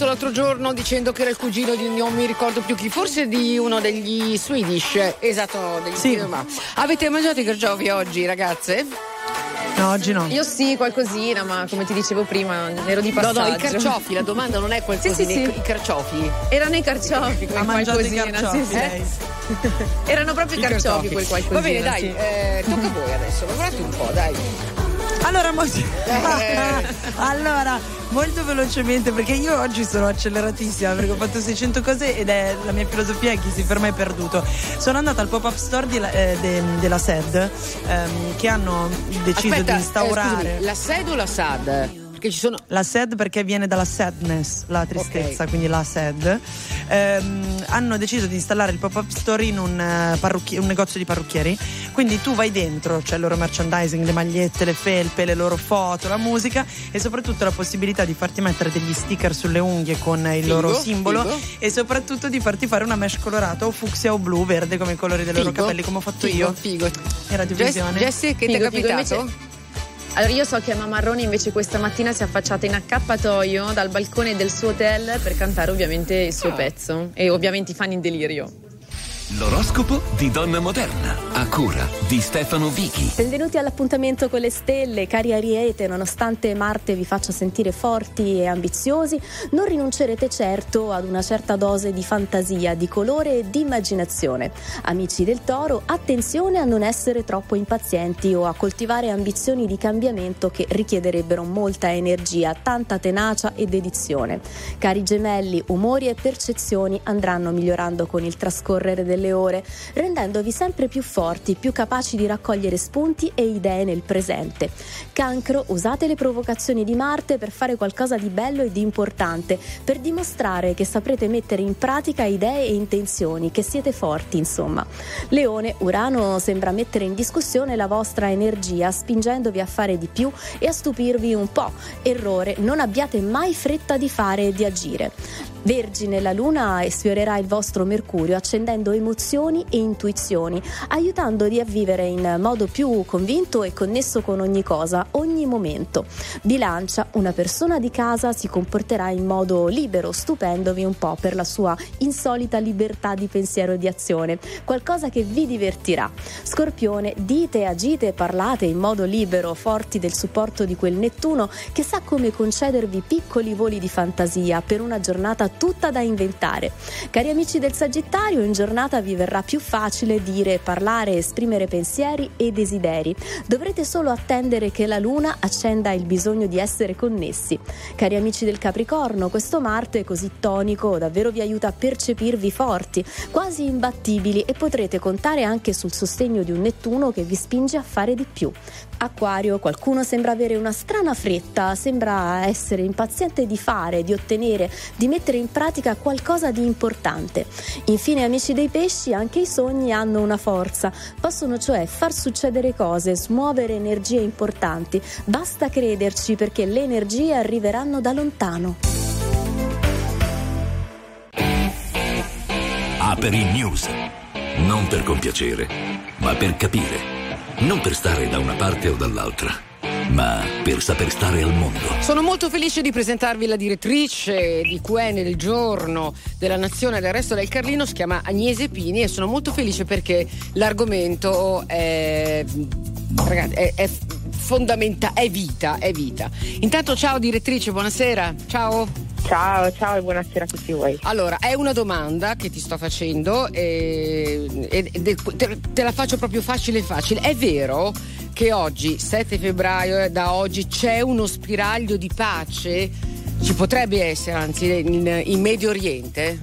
Parlato l'altro giorno dicendo che era il cugino di non mi ricordo più chi, forse di uno degli Swedish. Esatto, degli Sì. ma Avete mangiato i carciofi oggi, ragazze? No, oggi no. Io sì, qualcosina, ma come ti dicevo prima, ero di No, passaggio. no, i carciofi, la domanda non è qualcosa Sì, sì, sì. i carciofi. Erano i carciofi, quel Ha mangiato i qualcosina, carciofi, sì, sì. lei. Erano proprio i carciofi quel qualcosina. Va bene, dai, sì. eh, tocca a voi adesso, lavorate un po', dai. Allora, molto... Eh. allora, molto velocemente, perché io oggi sono acceleratissima perché ho fatto 600 cose ed è la mia filosofia è chi si ferma è perduto. Sono andata al pop-up store di eh, de- della SED ehm, che hanno deciso Aspetta, di instaurare. eh, scusami, la SED o la SAD? Perché ci sono. La SED perché viene dalla sadness, la tristezza, quindi la SED. Ehm, hanno deciso di installare il pop-up store in un, eh, parrucchi- un negozio di parrucchieri. Quindi tu vai dentro, c'è il loro merchandising, le magliette, le felpe, le loro foto, la musica e soprattutto la possibilità di farti mettere degli sticker sulle unghie con il Figo, loro simbolo figo. e soprattutto di farti fare una mesh colorata o fucsia o blu, verde come i colori dei loro Figo, capelli, come ho fatto figo, io. Figo. In radiovisione. Jess- Jessie, che ti è capitato? invece- Allora io so che Emma Marroni invece questa mattina si è affacciata in accappatoio dal balcone del suo hotel per cantare ovviamente il Ah. suo pezzo e ovviamente i fan in delirio. L'oroscopo di Donna Moderna, a cura di Stefano Vichi. Benvenuti all'appuntamento con le stelle, cari Ariete, nonostante Marte vi faccia sentire forti e ambiziosi, non rinuncerete certo ad una certa dose di fantasia, di colore e di immaginazione. Amici del Toro, attenzione a non essere troppo impazienti o a coltivare ambizioni di cambiamento che richiederebbero molta energia, tanta tenacia e dedizione. Cari Gemelli, umori e percezioni andranno migliorando con il trascorrere delle ore, rendendovi sempre più forti, più capaci di raccogliere spunti e idee nel presente. Cancro, usate le provocazioni di Marte per fare qualcosa di bello e di importante, per dimostrare che saprete mettere in pratica idee e intenzioni, che siete forti, insomma. Leone, Urano sembra mettere in discussione la vostra energia, spingendovi a fare di più e a stupirvi un po'. Errore, non abbiate mai fretta di fare e di agire. Vergine, la Luna sfiorerà il vostro Mercurio accendendo emozioni e intuizioni, aiutandovi a vivere in modo più convinto e connesso con ogni cosa, ogni momento. Bilancia, una persona di casa si comporterà in modo libero, stupendovi un po' per la sua insolita libertà di pensiero e di azione, qualcosa che vi divertirà. Scorpione, dite, agite parlate in modo libero, forti del supporto di quel Nettuno che sa come concedervi piccoli voli di fantasia per una giornata tutta da inventare. Cari amici del Sagittario, in giornata vi verrà più facile dire, parlare, esprimere pensieri e desideri. Dovrete solo attendere che la Luna accenda il bisogno di essere connessi. Cari amici del Capricorno, questo Marte così tonico davvero vi aiuta a percepirvi forti, quasi imbattibili e potrete contare anche sul sostegno di un Nettuno che vi spinge a fare di più. Acquario, qualcuno sembra avere una strana fretta, sembra essere impaziente di fare, di ottenere, di mettere in pratica qualcosa di importante. Infine, amici dei pesci, anche i sogni hanno una forza, possono cioè far succedere cose, smuovere energie importanti. Basta crederci perché le energie arriveranno da lontano. Aperi News. Non per compiacere, ma per capire. Non per stare da una parte o dall'altra, ma per saper stare al mondo. Sono molto felice di presentarvi la direttrice di QN del giorno della Nazione del resto del Carlino, si chiama Agnese Pini e sono molto felice perché l'argomento è, ragazzi, è, è fondamentale, è vita, è vita. Intanto ciao direttrice, buonasera, ciao. Ciao, ciao e buonasera a tutti voi. Allora, è una domanda che ti sto facendo e, e- e- te, te la faccio proprio facile facile. È vero che oggi, 7 febbraio, eh, da oggi c'è uno spiraglio di pace? Ci potrebbe essere, anzi, in, in Medio Oriente?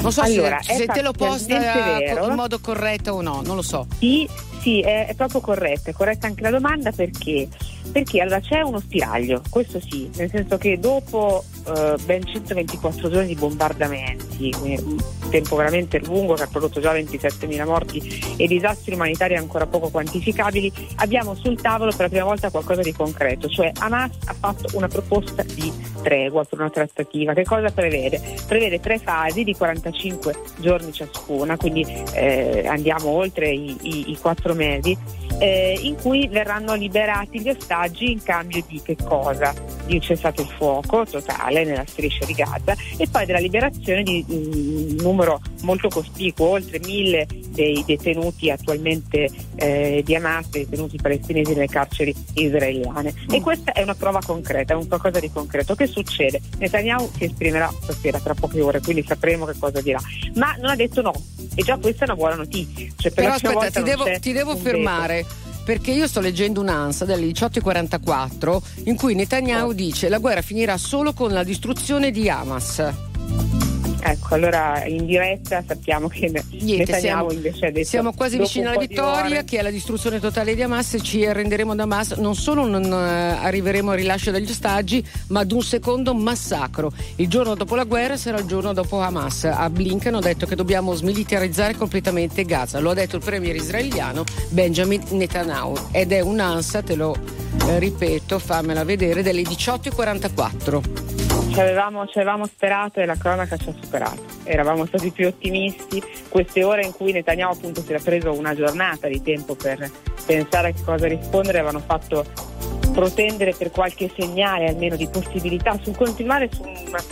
Non so Allora, se, se te lo posta in modo corretto o no, non lo so. Sì, sì, è, è, proprio corretta, è corretta anche la domanda perché? Perché allora c'è uno spiraglio, questo sì, nel senso che dopo eh, ben 124 giorni di bombardamenti, un tempo veramente lungo che ha prodotto già 27.000 morti e disastri umanitari ancora poco quantificabili, abbiamo sul tavolo per la prima volta qualcosa di concreto, cioè Hamas ha fatto una proposta di tregua per una trattativa, che cosa prevede? Prevede tre fasi di 45 giorni ciascuna, quindi eh, andiamo oltre i, i, i 4 metri eh, in cui verranno liberati gli ostaggi in cambio di che cosa? Di un cessato il fuoco totale nella striscia di Gaza e poi della liberazione di un numero molto cospicuo, oltre mille dei detenuti attualmente eh, di Hamas, detenuti palestinesi nelle carceri israeliane. E questa è una prova concreta, è un qualcosa di concreto. Che succede? Netanyahu si esprimerà stasera tra poche ore, quindi sapremo che cosa dirà. Ma non ha detto no. E già questa è una buona notizia. Cioè, per Però aspetta, ti devo, ti devo fermare. Perché io sto leggendo un'ansa delle 18.44 in cui Netanyahu dice la guerra finirà solo con la distruzione di Hamas. Ecco, allora in diretta sappiamo che Niente, Netanyahu siamo, invece ha detto siamo quasi vicini alla vittoria, che è la distruzione totale di Hamas. Ci arrenderemo da Hamas. Non solo non eh, arriveremo al rilascio degli ostaggi, ma ad un secondo massacro. Il giorno dopo la guerra sarà il giorno dopo Hamas. A Blinken ho detto che dobbiamo smilitarizzare completamente Gaza. Lo ha detto il premier israeliano Benjamin Netanyahu. Ed è un'ansa, te lo eh, ripeto, fammela vedere, delle 18.44. Ci avevamo, ci avevamo sperato e la cronaca ci ha superato. Eravamo stati più ottimisti. Queste ore in cui Netanyahu appunto si era preso una giornata di tempo per pensare a che cosa rispondere avevano fatto protendere per qualche segnale almeno di possibilità sul continuare su una-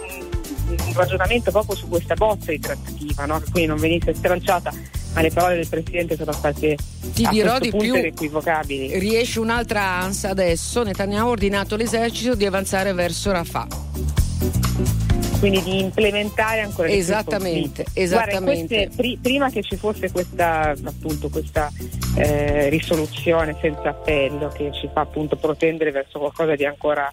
un, ragionamento proprio su questa bozza di trattativa, no? che quindi non venisse stralciata, ma le parole del Presidente sono state Ti dirò di più. inequivocabili. Riesce un'altra ansa adesso. Netanyahu ha ordinato all'esercito di avanzare verso Rafah. Quindi di implementare ancora di più Esattamente, conflitto. esattamente. Guarda, queste- pri- prima che ci fosse questa, appunto, questa eh, risoluzione senza appello che ci fa appunto protendere verso qualcosa di ancora,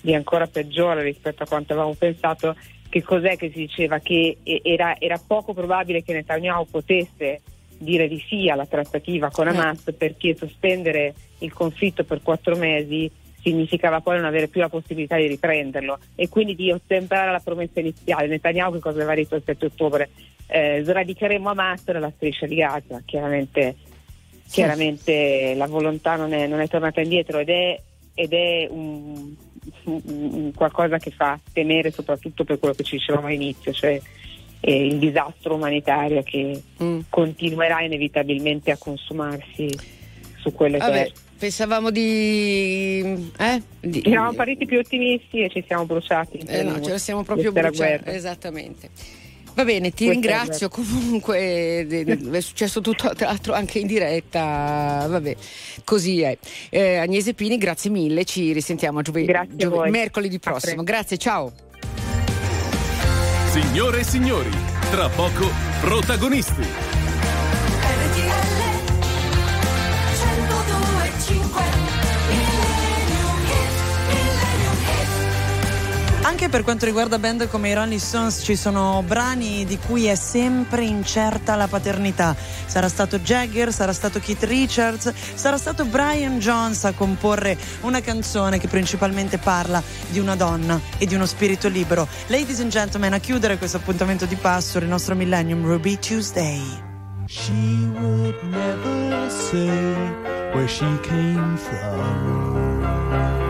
di ancora peggiore rispetto a quanto avevamo pensato, che cos'è che si diceva? Che eh, era, era poco probabile che Netanyahu potesse dire di sì alla trattativa con Hamas perché sospendere il conflitto per quattro mesi significava poi non avere più la possibilità di riprenderlo e quindi di ottemperare la promessa iniziale. Netanyahu che cosa aveva detto il 7 ottobre? Eh, sradicheremo Hamas nella striscia di Gaza, chiaramente, chiaramente la volontà non è, non è tornata indietro ed è, ed è un, un- un qualcosa che fa temere soprattutto per quello che ci dicevamo all'inizio, cioè eh, il disastro umanitario che continuerà inevitabilmente a consumarsi su quelle Vabbè, terre. Pensavamo di. Eh? Di- Eravamo partiti più ottimisti e ci siamo bruciati. Eh no, ce la siamo proprio bruciati. Esattamente. Va bene, ti Questa ringrazio comunque, è successo tutto tra l'altro anche in diretta, vabbè, così è. Eh, Agnese Pini, grazie mille, ci risentiamo giove- Grazie giove- mercoledì prossimo. Grazie, ciao. Signore e signori, tra poco protagonisti. Anche per quanto riguarda band come i Rolling Stones ci sono brani di cui è sempre incerta la paternità. Sarà stato Jagger, sarà stato Keith Richards, sarà stato Brian Jones a comporre una canzone che principalmente parla di una donna e di uno spirito libero. Ladies and gentlemen, a chiudere questo appuntamento di passo il nostro Millennium Ruby Tuesday. She would never say where she came from.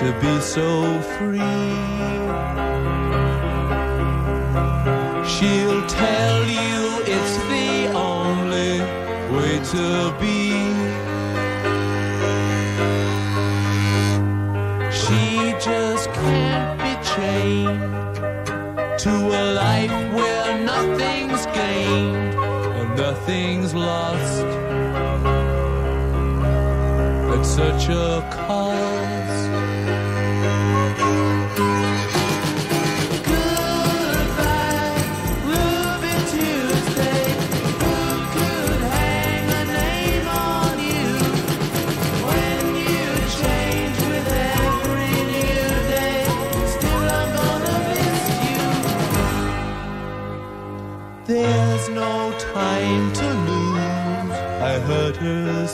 To be so free. She'll tell you it's the only way to be. She just can't be chained to a life where nothing's gained and nothing's lost at such a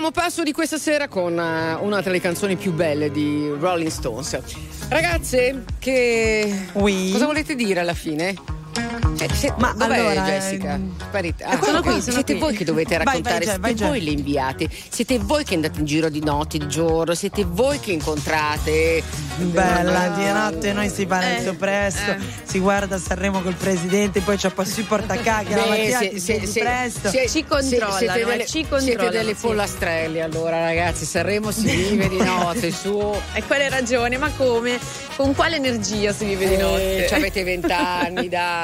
Chiudiamo passo di questa sera con eh, una delle canzoni più belle di Rolling Stones. Ragazze, che cosa volete dire alla fine? Se- Ma dov'è allora, Jessica? ehm, Sparita. eh, sono qui, sono siete qui. voi che dovete Vai, vai, raccontare, Gè, vai, siete Gè. voi le inviate, siete voi che andate in giro di notte, di giorno, siete voi che incontrate. Bella, di notte noi si va letto presto, si guarda Sanremo col presidente, poi c'è poi si porta a cacchia, la mattina se- ti se- se- presto. se- Ci controllano, siete eh, delle, ci siete controllano, delle sì. pollastrelli allora ragazzi, Sanremo si vive di notte, su. E quale ragione? Ma come? Con quale energia si vive di Eh, notte? ci avete vent'anni, dai.